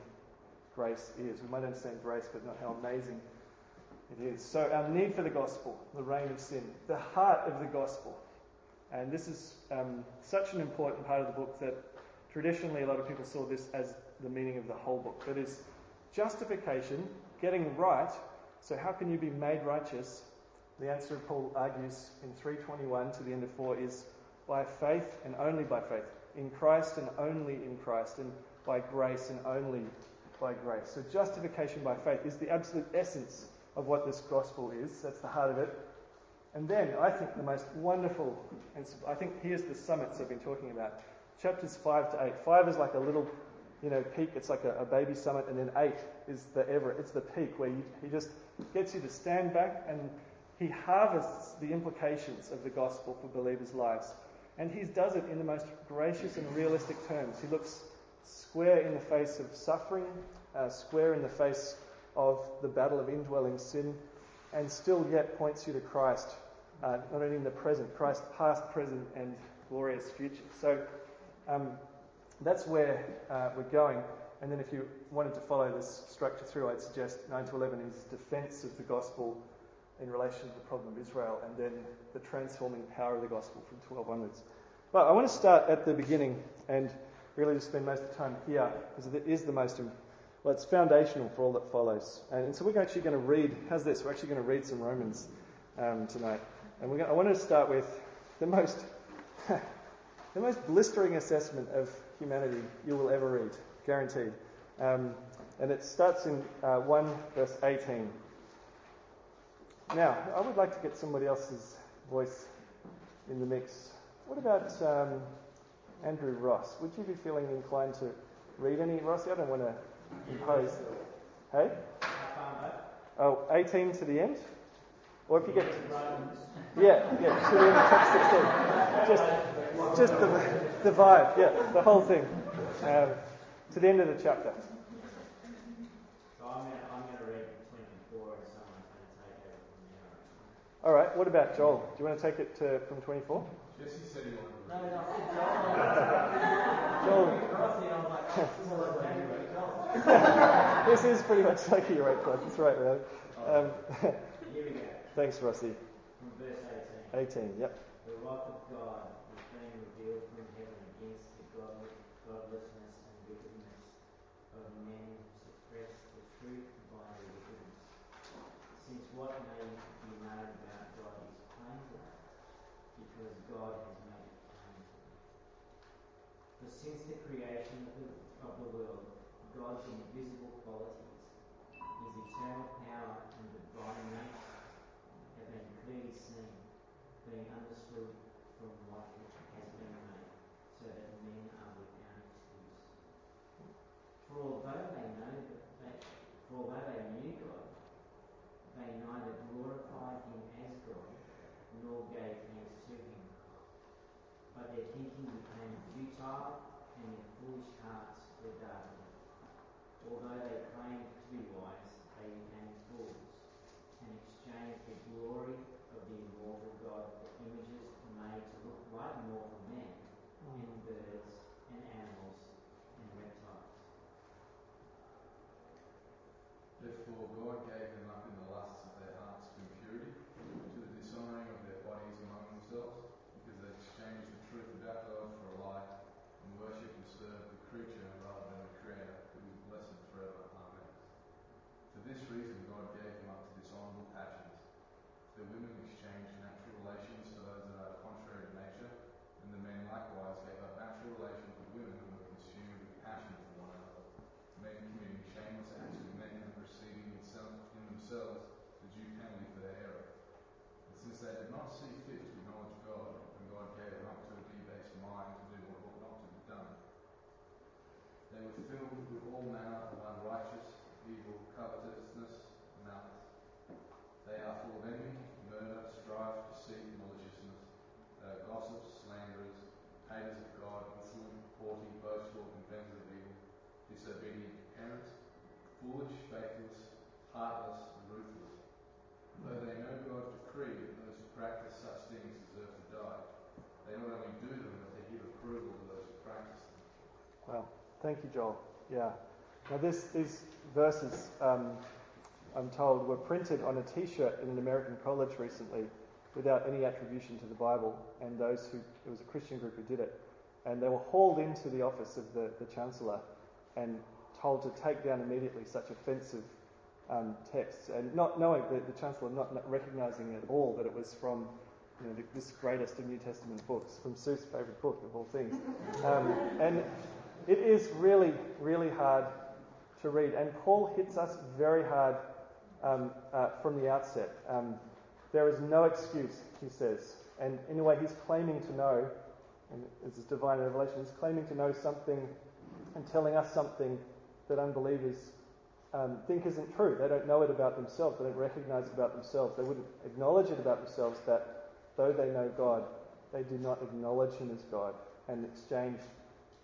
grace is. We might understand grace, but not how amazing it is. So, our need for the gospel, the reign of sin, the heart of the gospel. And this is um, such an important part of the book that traditionally a lot of people saw this as the meaning of the whole book. That is, justification, getting right. So, how can you be made righteous? The answer, Paul argues in 321 to the end of 4, is by faith and only by faith. In Christ and only in Christ. And by grace and only by grace. So, justification by faith is the absolute essence of what this gospel is. That's the heart of it. And then I think the most wonderful, and I think here's the summits I've been talking about chapters 5 to 8. 5 is like a little you know, peak, it's like a, a baby summit, and then eight is the ever, it's the peak where you, he just gets you to stand back and he harvests the implications of the gospel for believers' lives. And he does it in the most gracious and realistic terms. He looks square in the face of suffering, uh, square in the face of the battle of indwelling sin, and still yet points you to Christ, uh, not only in the present, Christ past, present, and glorious future. So um, that's where uh, we're going. And then if you wanted to follow this structure through, I'd suggest 9 to 11 is defense of the gospel in relation to the problem of Israel, and then the transforming power of the gospel from 12 onwards. But I want to start at the beginning and really just spend most of the time here because it is the most, well, it's foundational for all that follows. And, so we're actually going to read, how's this? We're actually going to read some Romans um, tonight. And we're going, I want to start with the most, the most blistering assessment of humanity you will ever read, guaranteed. Um, and it starts in uh, 1 verse 18. Now, I would like to get somebody else's voice in the mix. What about um, Andrew Ross? Would you be feeling inclined to read any, Rossi? I don't want to impose. Hey? Oh, 18 to the end? Or if you get. Yeah, yeah, to the end of chapter 16. Just, just the, the vibe, yeah, the whole thing. Um, to the end of the chapter. All right, what about Joel? Do you want to take it to, from 24? Jesse said he wanted No, no, Joel. Joel. this is pretty much like your right class. That's right, man. Um, Here we go. thanks, Rossi. From verse 18. 18, yep. The wrath of God is being revealed from heaven against the godless, godlessness and wickedness of men who suppress the truth by their wickedness. Since what may be known about God is plain to them, because God has made it plain to them. For since the creation of the, of the world, God's invisible qualities, his eternal power and divine nature, have been clearly seen, being understood from what has been made, so that men are without excuse. For although they know that they, for although they knew God, they neither glorified him as God nor gave thanks to him. But their thinking became futile and their foolish hearts were darkened. Although they claimed to be wise, they became fools and exchanged the glory of the immortal God for images made to look like mortal men and birds and animals and reptiles. Therefore God gave them up in the lusts of their hearts to impurity, to the dishonouring of their bodies among themselves, because they exchanged the truth about God for a lie, and worshipped and served the creature rather than the Creator, who is blessed forever. Amen. For this reason God gave them up to dishonourable passions. The women exchanged natural relations for those that are contrary to nature, and the men likewise gave up natural relations with women and were consumed with passion for one another, men committing shameless acts with men and receiving in, some, in themselves the due penalty for their error. And since they did not see fit to acknowledge God, and God gave them up to a debased mind to do what ought not to be done, they were filled with all manner of unrighteous, evil, covetousness, malice. They are full of envy, murder, strife, deceit, maliciousness. Uh, are gossips, slanderers, haters of God, insolent, haughty, boastful, inventors of evil, disobedient to parents, foolish, faithless, heartless, and ruthless. Though they know God's decree that those who practice such things deserve to die, they not only do them, but they give approval to those who practice them. Wow. Thank you, Joel. Yeah. Now, this, these verses, um, I'm told, were printed on a t shirt in an American college recently without any attribution to the Bible, and those who, it was a Christian group who did it. And they were hauled into the office of the, the Chancellor and told to take down immediately such offensive um, texts, and not knowing the, the Chancellor not, not recognizing at all that it was from you know, the, this greatest of New Testament books, from Seuss' favourite book of all things. Um, and it is really, really hard to read. And Paul hits us very hard um, uh, from the outset. Um, there is no excuse, he says. And in a way, he's claiming to know, and this is divine revelation, he's claiming to know something and telling us something that unbelievers um, think isn't true. They don't know it about themselves. They don't recognize it about themselves. They wouldn't acknowledge it about themselves that though they know God, they do not acknowledge Him as God and exchange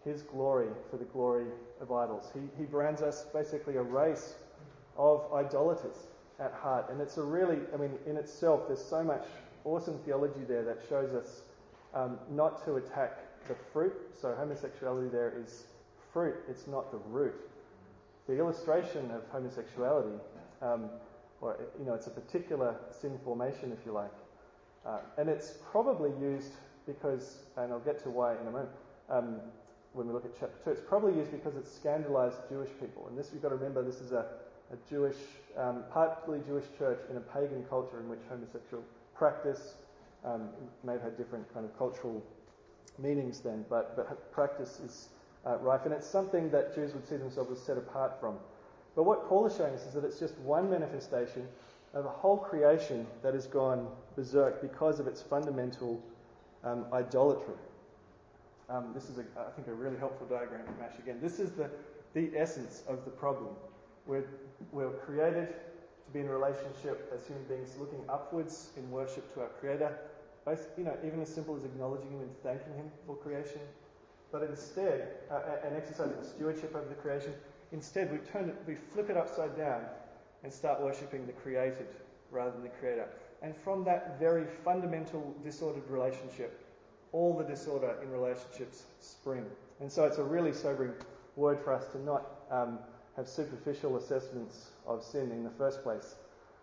His glory for the glory of idols. He, he brands us basically a race of idolaters at heart. And it's a really, I mean, in itself, there's so much awesome theology there that shows us um, not to attack the fruit. So homosexuality there is fruit, it's not the root. The illustration of homosexuality, um, or you know, it's a particular sin formation, if you like, uh, and it's probably used because, and I'll get to why in a moment. Um, when we look at chapter 2, it's probably used because it scandalized Jewish people. And this, you've got to remember, this is a, a Jewish, um, partly Jewish church in a pagan culture in which homosexual practice um, may have had different kind of cultural meanings then, but, but practice is uh, rife. And it's something that Jews would see themselves as set apart from. But what Paul is showing us is that it's just one manifestation of a whole creation that has gone berserk because of its fundamental um, idolatry. Um, this is, a, I think, a really helpful diagram from Ash again. This is the, the essence of the problem. We're, we're created to be in relationship as human beings, looking upwards in worship to our Creator. Both, you know, even as simple as acknowledging Him and thanking Him for creation. But instead, uh, and exercising stewardship over the creation, instead we turn it, we flip it upside down and start worshipping the created rather than the Creator. And from that very fundamental disordered relationship, all the disorder in relationships spring. And so it's a really sobering word for us to not um, have superficial assessments of sin in the first place.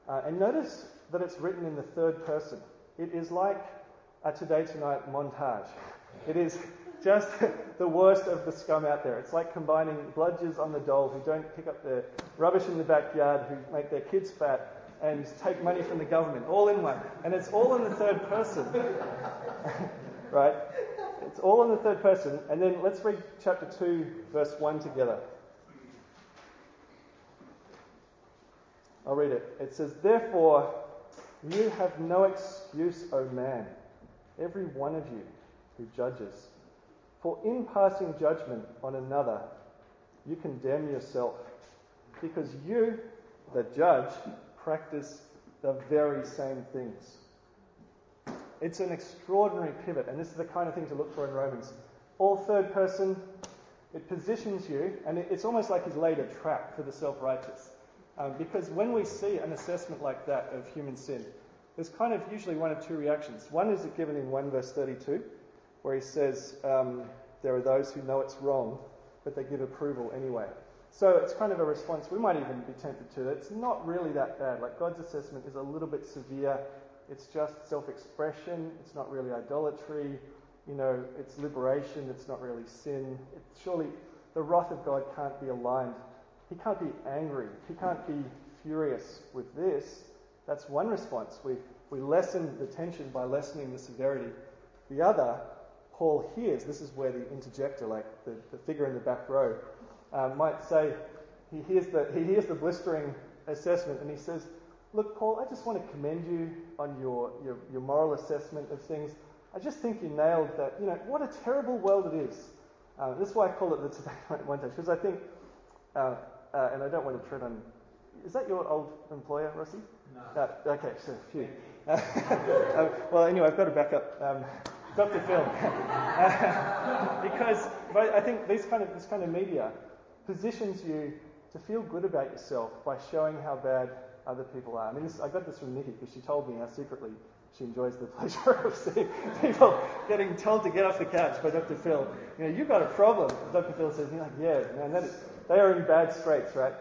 Uh, and notice that it's written in the third person. It is like a Today Tonight montage. It is just the worst of the scum out there. It's like combining bludgers on the dole who don't pick up the rubbish in the backyard, who make their kids fat, and take money from the government, all in one. And it's all in the third person. right? It's all in the third person. And then let's read chapter 2, verse 1 together. I'll read it. It says, Therefore, you have no excuse, O man, every one of you who judges. For in passing judgment on another, you condemn yourself, because you, the judge, practice the very same things. It's an extraordinary pivot, and this is the kind of thing to look for in Romans. All third person, it positions you, and it's almost like he's laid a trap for the self righteous. Um, because when we see an assessment like that of human sin, there's kind of usually one of two reactions. One is given in 1 verse 32, where he says, um, There are those who know it's wrong, but they give approval anyway. So it's kind of a response. We might even be tempted to. It's not really that bad. Like God's assessment is a little bit severe. It's just self expression. It's not really idolatry. You know, it's liberation. It's not really sin. It's surely the wrath of God can't be aligned. He can't be angry. He can't be furious with this. That's one response. We, we lessen the tension by lessening the severity. The other, Paul hears, this is where the interjector, like the, the figure in the back row, uh, might say, he hears, the, he hears the blistering assessment and he says, Look, Paul, I just want to commend you on your, your, your moral assessment of things. I just think you nailed that. You know, what a terrible world it is. Uh, this is why I call it the Today One Touch, because I think, uh, uh, and I don't want to tread on. Is that your old employer, Rossi? No. Uh, okay, so phew. Uh, well, anyway, I've got to back up. Um, Dr. Phil. because I think this kind of this kind of media positions you to feel good about yourself by showing how bad other people are. I mean, this, I got this from Nikki because she told me how secretly she enjoys the pleasure of seeing people getting told to get off the couch by Dr. Phil. You know, you've got a problem. Dr. Phil says, you're like, yeah, man, that is, they are in bad straits, right?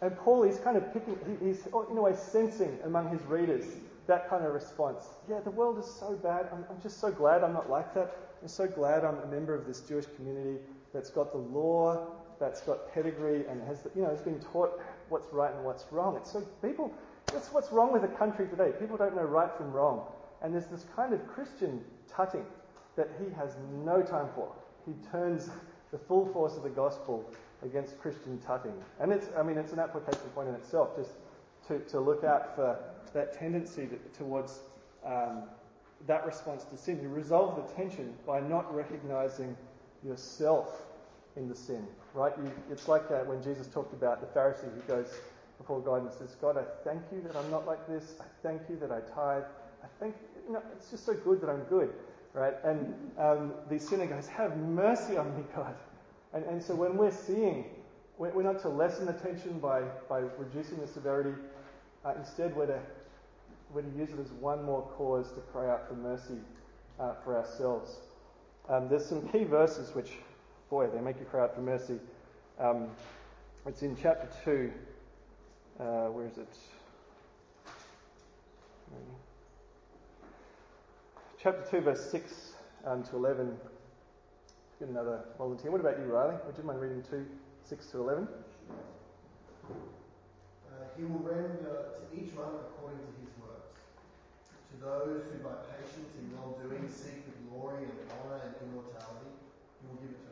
And Paul, he's kind of picking, he, he's oh, in a way sensing among his readers that kind of response. Yeah, the world is so bad. I'm, I'm just so glad I'm not like that. I'm so glad I'm a member of this Jewish community that's got the law that's got pedigree and has, you know, has been taught what's right and what's wrong. It's so people, that's what's wrong with the country today. People don't know right from wrong. And there's this kind of Christian tutting that he has no time for. He turns the full force of the gospel against Christian tutting. And it's, I mean, it's an application point in itself, just to, to look out for that tendency to, towards um, that response to sin. You resolve the tension by not recognizing yourself in the sin, right? You, it's like uh, when Jesus talked about the Pharisee who goes before God and says, God, I thank you that I'm not like this. I thank you that I tithe. I thank you know, it's just so good that I'm good, right? And um, the sinner goes, Have mercy on me, God. And, and so when we're seeing, we're, we're not to lessen the tension by, by reducing the severity. Uh, instead, we're to, we're to use it as one more cause to cry out for mercy uh, for ourselves. Um, there's some key verses which, boy, they make you cry out for mercy. Um, it's in chapter 2. Uh, where is it? Chapter 2, verse 6 um, to 11. Get another volunteer. What about you, Riley? Would you mind reading 2, 6 to 11? Uh, he will render to each one according to his works. To those who by patience in well doing seek the glory and honour and immortality, he will give eternal life.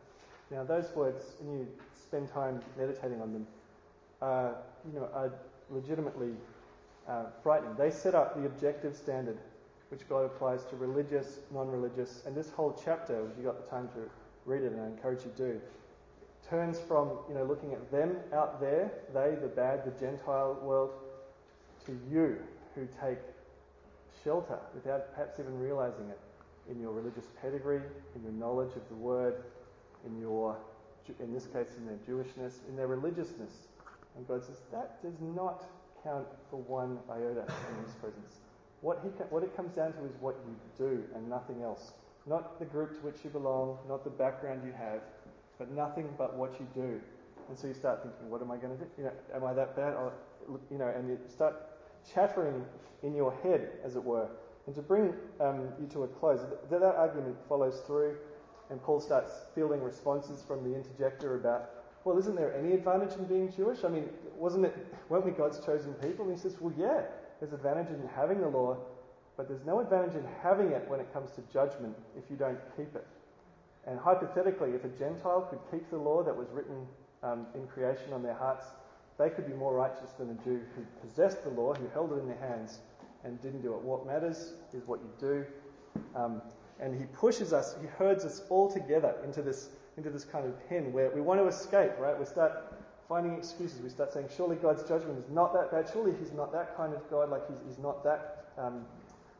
Now those words, when you spend time meditating on them, you know, are legitimately uh, frightening. They set up the objective standard which God applies to religious, non-religious, and this whole chapter, if you've got the time to read it, and I encourage you to, do, turns from you know looking at them out there, they, the bad, the Gentile world, to you who take shelter without perhaps even realizing it in your religious pedigree, in your knowledge of the word, in your, in this case, in their Jewishness, in their religiousness. And God says, that does not count for one iota in His presence. What, he, what it comes down to is what you do and nothing else. Not the group to which you belong, not the background you have, but nothing but what you do. And so you start thinking, what am I going to do? You know, am I that bad? Or, you know, and you start chattering in your head, as it were. And to bring um, you to a close, that, that argument follows through, and Paul starts fielding responses from the interjector about well, isn't there any advantage in being Jewish? I mean, wasn't it, weren't we God's chosen people? And he says, well, yeah, there's advantage in having the law, but there's no advantage in having it when it comes to judgment if you don't keep it. And hypothetically, if a Gentile could keep the law that was written um, in creation on their hearts, they could be more righteous than a Jew who possessed the law, who held it in their hands and didn't do it. What matters is what you do. Um, and he pushes us, he herds us all together into this into this kind of pen where we want to escape, right? We start finding excuses. We start saying, surely God's judgment is not that bad. Surely He's not that kind of God. Like He's, he's not that um,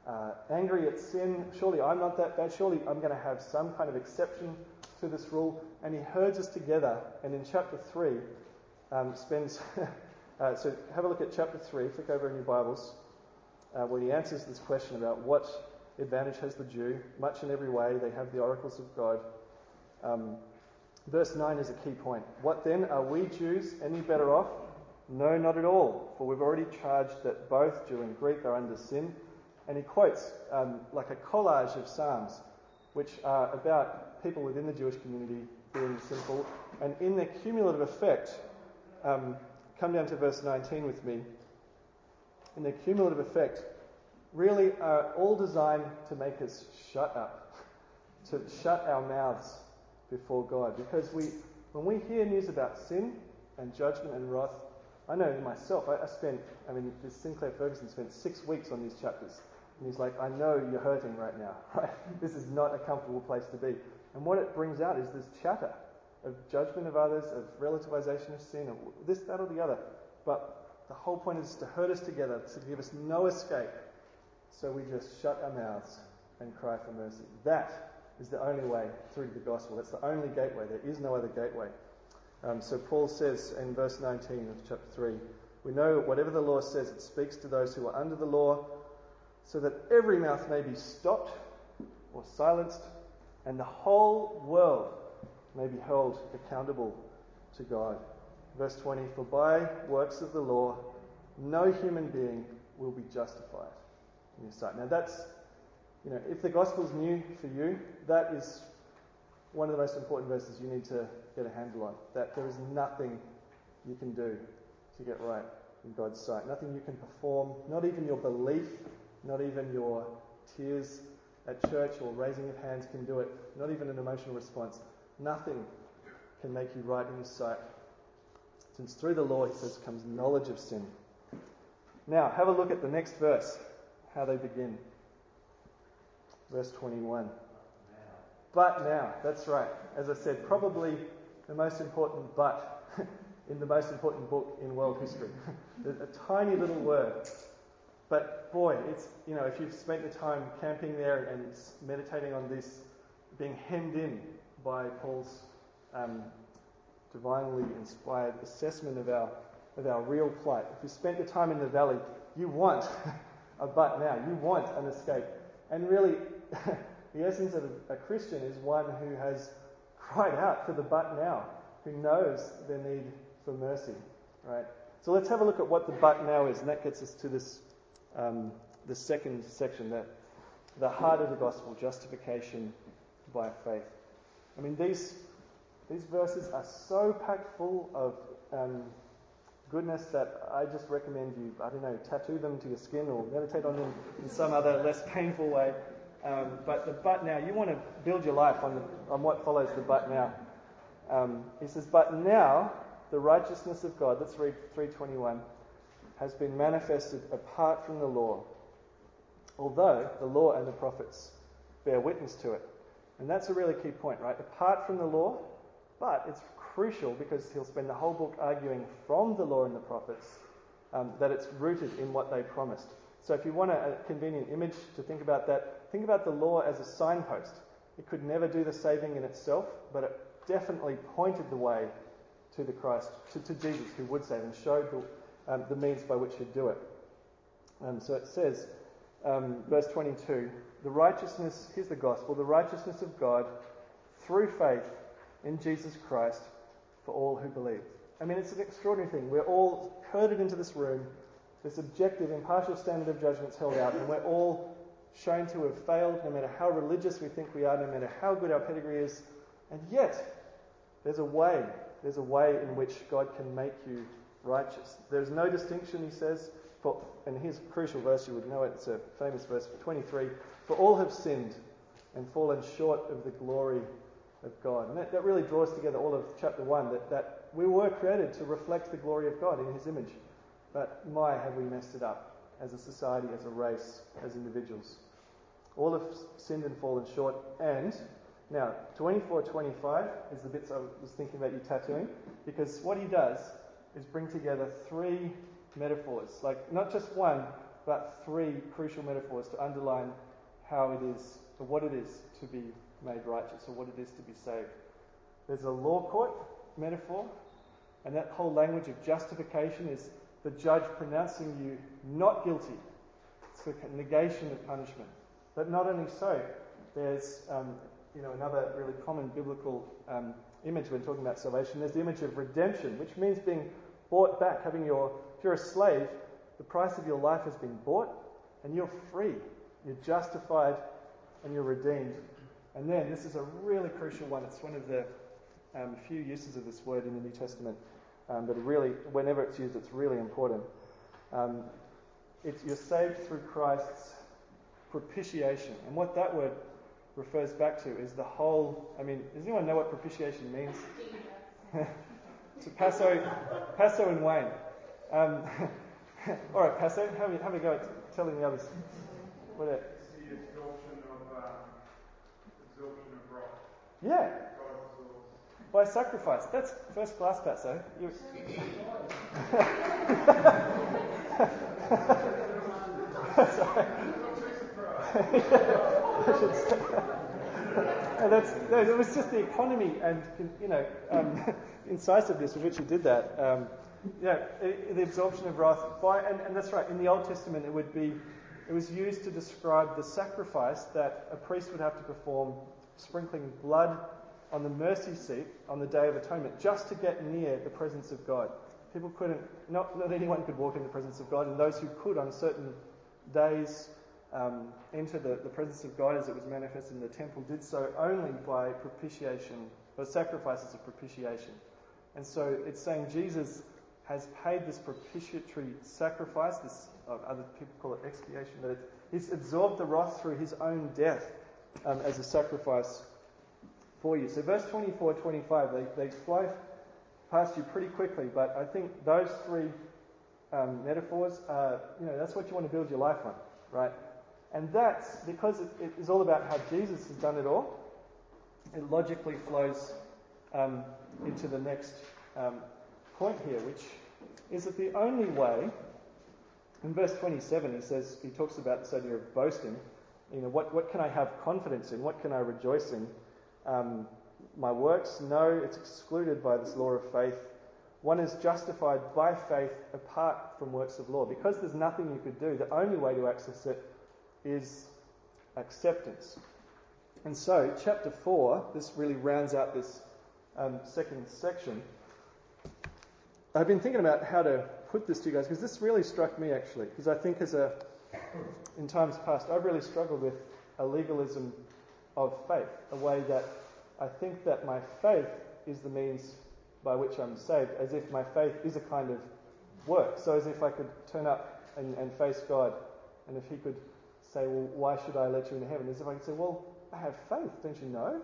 uh, angry at sin. Surely I'm not that bad. Surely I'm going to have some kind of exception to this rule. And He herds us together. And in chapter 3, um, spends. uh, so have a look at chapter 3. Flick over in your Bibles. Uh, where He answers this question about what advantage has the Jew. Much in every way, they have the oracles of God. Um, verse 9 is a key point. What then? Are we Jews any better off? No, not at all, for we've already charged that both Jew and Greek are under sin. And he quotes um, like a collage of Psalms, which are about people within the Jewish community being sinful. And in their cumulative effect, um, come down to verse 19 with me. In their cumulative effect, really are all designed to make us shut up, to shut our mouths before God. Because we, when we hear news about sin and judgment and wrath, I know myself, I, I spent, I mean, this Sinclair Ferguson spent six weeks on these chapters. And he's like, I know you're hurting right now, right? This is not a comfortable place to be. And what it brings out is this chatter of judgment of others, of relativization of sin, of this, that, or the other. But the whole point is to hurt us together, to give us no escape. So we just shut our mouths and cry for mercy. That is the only way through the gospel. That's the only gateway. There is no other gateway. Um, so Paul says in verse 19 of chapter 3 We know whatever the law says, it speaks to those who are under the law, so that every mouth may be stopped or silenced, and the whole world may be held accountable to God. Verse 20 For by works of the law, no human being will be justified your sight. Now that's you know, if the gospel is new for you, that is one of the most important verses you need to get a handle on. That there is nothing you can do to get right in God's sight. Nothing you can perform, not even your belief, not even your tears at church or raising of hands can do it, not even an emotional response. Nothing can make you right in His sight. Since through the law, He says, comes knowledge of sin. Now, have a look at the next verse, how they begin. Verse 21. But now, that's right. As I said, probably the most important but in the most important book in world history. a tiny little word. But boy, it's, you know, if you've spent the time camping there and meditating on this, being hemmed in by Paul's um, divinely inspired assessment of our, of our real plight, if you've spent the time in the valley, you want a but now. You want an escape. And really, the essence of a Christian is one who has cried out for the but now, who knows their need for mercy, right? So let's have a look at what the but now is, and that gets us to this, um, the second section, that the heart of the gospel, justification by faith. I mean, these these verses are so packed full of um, goodness that I just recommend you, I don't know, tattoo them to your skin or meditate on them in some other less painful way. Um, but the but now, you want to build your life on, the, on what follows the but now. Um, he says, But now the righteousness of God, let's read 321, has been manifested apart from the law, although the law and the prophets bear witness to it. And that's a really key point, right? Apart from the law, but it's crucial because he'll spend the whole book arguing from the law and the prophets um, that it's rooted in what they promised. So if you want a, convenient image to think about that, think about the law as a signpost. It could never do the saving in itself, but it definitely pointed the way to the Christ, to, to Jesus who would save and showed the, um, the means by which he'd do it. Um, so it says, um, verse 22, the righteousness, here's the gospel, the righteousness of God through faith in Jesus Christ for all who believe. I mean, it's an extraordinary thing. We're all herded into this room, this objective, impartial standard of judgment is held out, and we're all shown to have failed, no matter how religious we think we are, no matter how good our pedigree is. And yet, there's a way. There's a way in which God can make you righteous. There's no distinction, he says. For, and here's a crucial verse, you would know it. It's a famous verse, 23. For all have sinned and fallen short of the glory of God. And that, that really draws together all of chapter 1 that, that we were created to reflect the glory of God in His image. But my, have we messed it up as a society, as a race, as individuals. All have sinned and fallen short. And now, 24 25 is the bits I was thinking about you tattooing, because what he does is bring together three metaphors, like not just one, but three crucial metaphors to underline how it is, or what it is to be made righteous or what it is to be saved. There's a law court metaphor, and that whole language of justification is the judge pronouncing you not guilty. It's a negation of punishment. But not only so, there's um, you know another really common biblical um, image when talking about salvation. There's the image of redemption, which means being bought back, having your if you're a slave, the price of your life has been bought, and you're free. You're justified, and you're redeemed and then, this is a really crucial one. It's one of the um, few uses of this word in the New Testament, um, but really, whenever it's used, it's really important. Um, it's, you're saved through Christ's propitiation. And what that word refers back to is the whole. I mean, does anyone know what propitiation means? to Passo, Passo and Wayne. Um, all right, Passo, have a, have a go at telling the others. What it, Yeah. By sacrifice. That's first class, Patso. You... and that's, no, it was just the economy and, you know, um, incisiveness with which he did that. Um, yeah, the absorption of wrath. By, and, and that's right, in the Old Testament it would be, it was used to describe the sacrifice that a priest would have to perform sprinkling blood on the mercy seat on the Day of Atonement just to get near the presence of God. People couldn't, not, not anyone could walk in the presence of God, and those who could on certain days um, enter the, the presence of God as it was manifested in the temple did so only by propitiation, or sacrifices of propitiation. And so it's saying Jesus has paid this propitiatory sacrifice, this uh, other people call it expiation, that it's, he's absorbed the wrath through his own death um, as a sacrifice for you. So verse 24, 25, they, they fly past you pretty quickly, but I think those three um, metaphors, are, you know, that's what you want to build your life on, right? And that's because it, it is all about how Jesus has done it all. It logically flows um, into the next um, point here, which is that the only way, in verse 27, he says, he talks about this idea of boasting. You know, what, what can I have confidence in? What can I rejoice in? Um, my works? No, it's excluded by this law of faith. One is justified by faith apart from works of law. Because there's nothing you could do, the only way to access it is acceptance. And so, chapter 4, this really rounds out this um, second section. I've been thinking about how to put this to you guys because this really struck me actually. Because I think, as a in times past, I've really struggled with a legalism of faith, a way that I think that my faith is the means by which I'm saved, as if my faith is a kind of work. So, as if I could turn up and, and face God, and if He could say, Well, why should I let you into heaven? As if I could say, Well, I have faith, don't you know?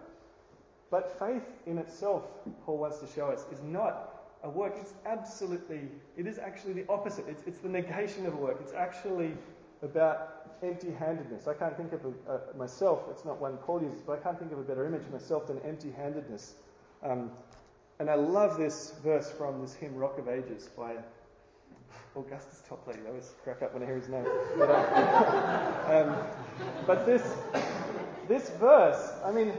But faith in itself, Paul wants to show us, is not a work. It's absolutely, it is actually the opposite. It's, it's the negation of a work. It's actually about empty handedness. I can't think of a, myself, it's not one Paul uses, but I can't think of a better image of myself than empty handedness. Um, and I love this verse from this hymn, Rock of Ages, by Augustus Toplady. I always crack up when I hear his name. But, uh, um, but this, this verse, I mean,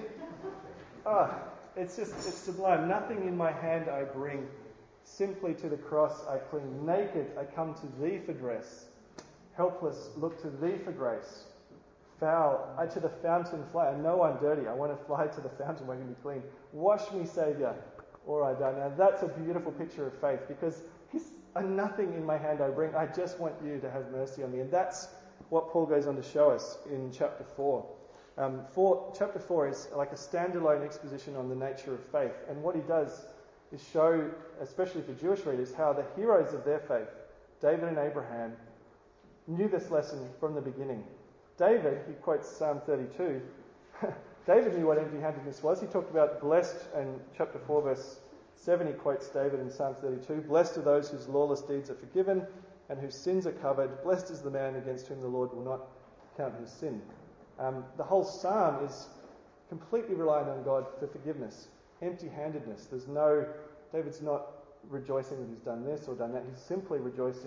ah, it's just, it's sublime. Nothing in my hand I bring, simply to the cross I cling. Naked I come to thee for dress, helpless look to thee for grace. Foul, I to the fountain fly. I know I'm dirty. I want to fly to the fountain where I can be clean. Wash me, Saviour, or I die. Now that's a beautiful picture of faith because he's a nothing in my hand I bring. I just want you to have mercy on me. And that's what Paul goes on to show us in chapter 4. Um, four, chapter 4 is like a standalone exposition on the nature of faith. And what he does is show, especially for Jewish readers, how the heroes of their faith, David and Abraham, knew this lesson from the beginning. David, he quotes Psalm 32. David knew what empty handedness was. He talked about blessed, and chapter 4, verse 7, he quotes David in Psalm 32 Blessed are those whose lawless deeds are forgiven and whose sins are covered. Blessed is the man against whom the Lord will not count his sin. Um, the whole psalm is completely reliant on God for forgiveness, empty handedness. There's no, David's not rejoicing that he's done this or done that. He's simply rejoicing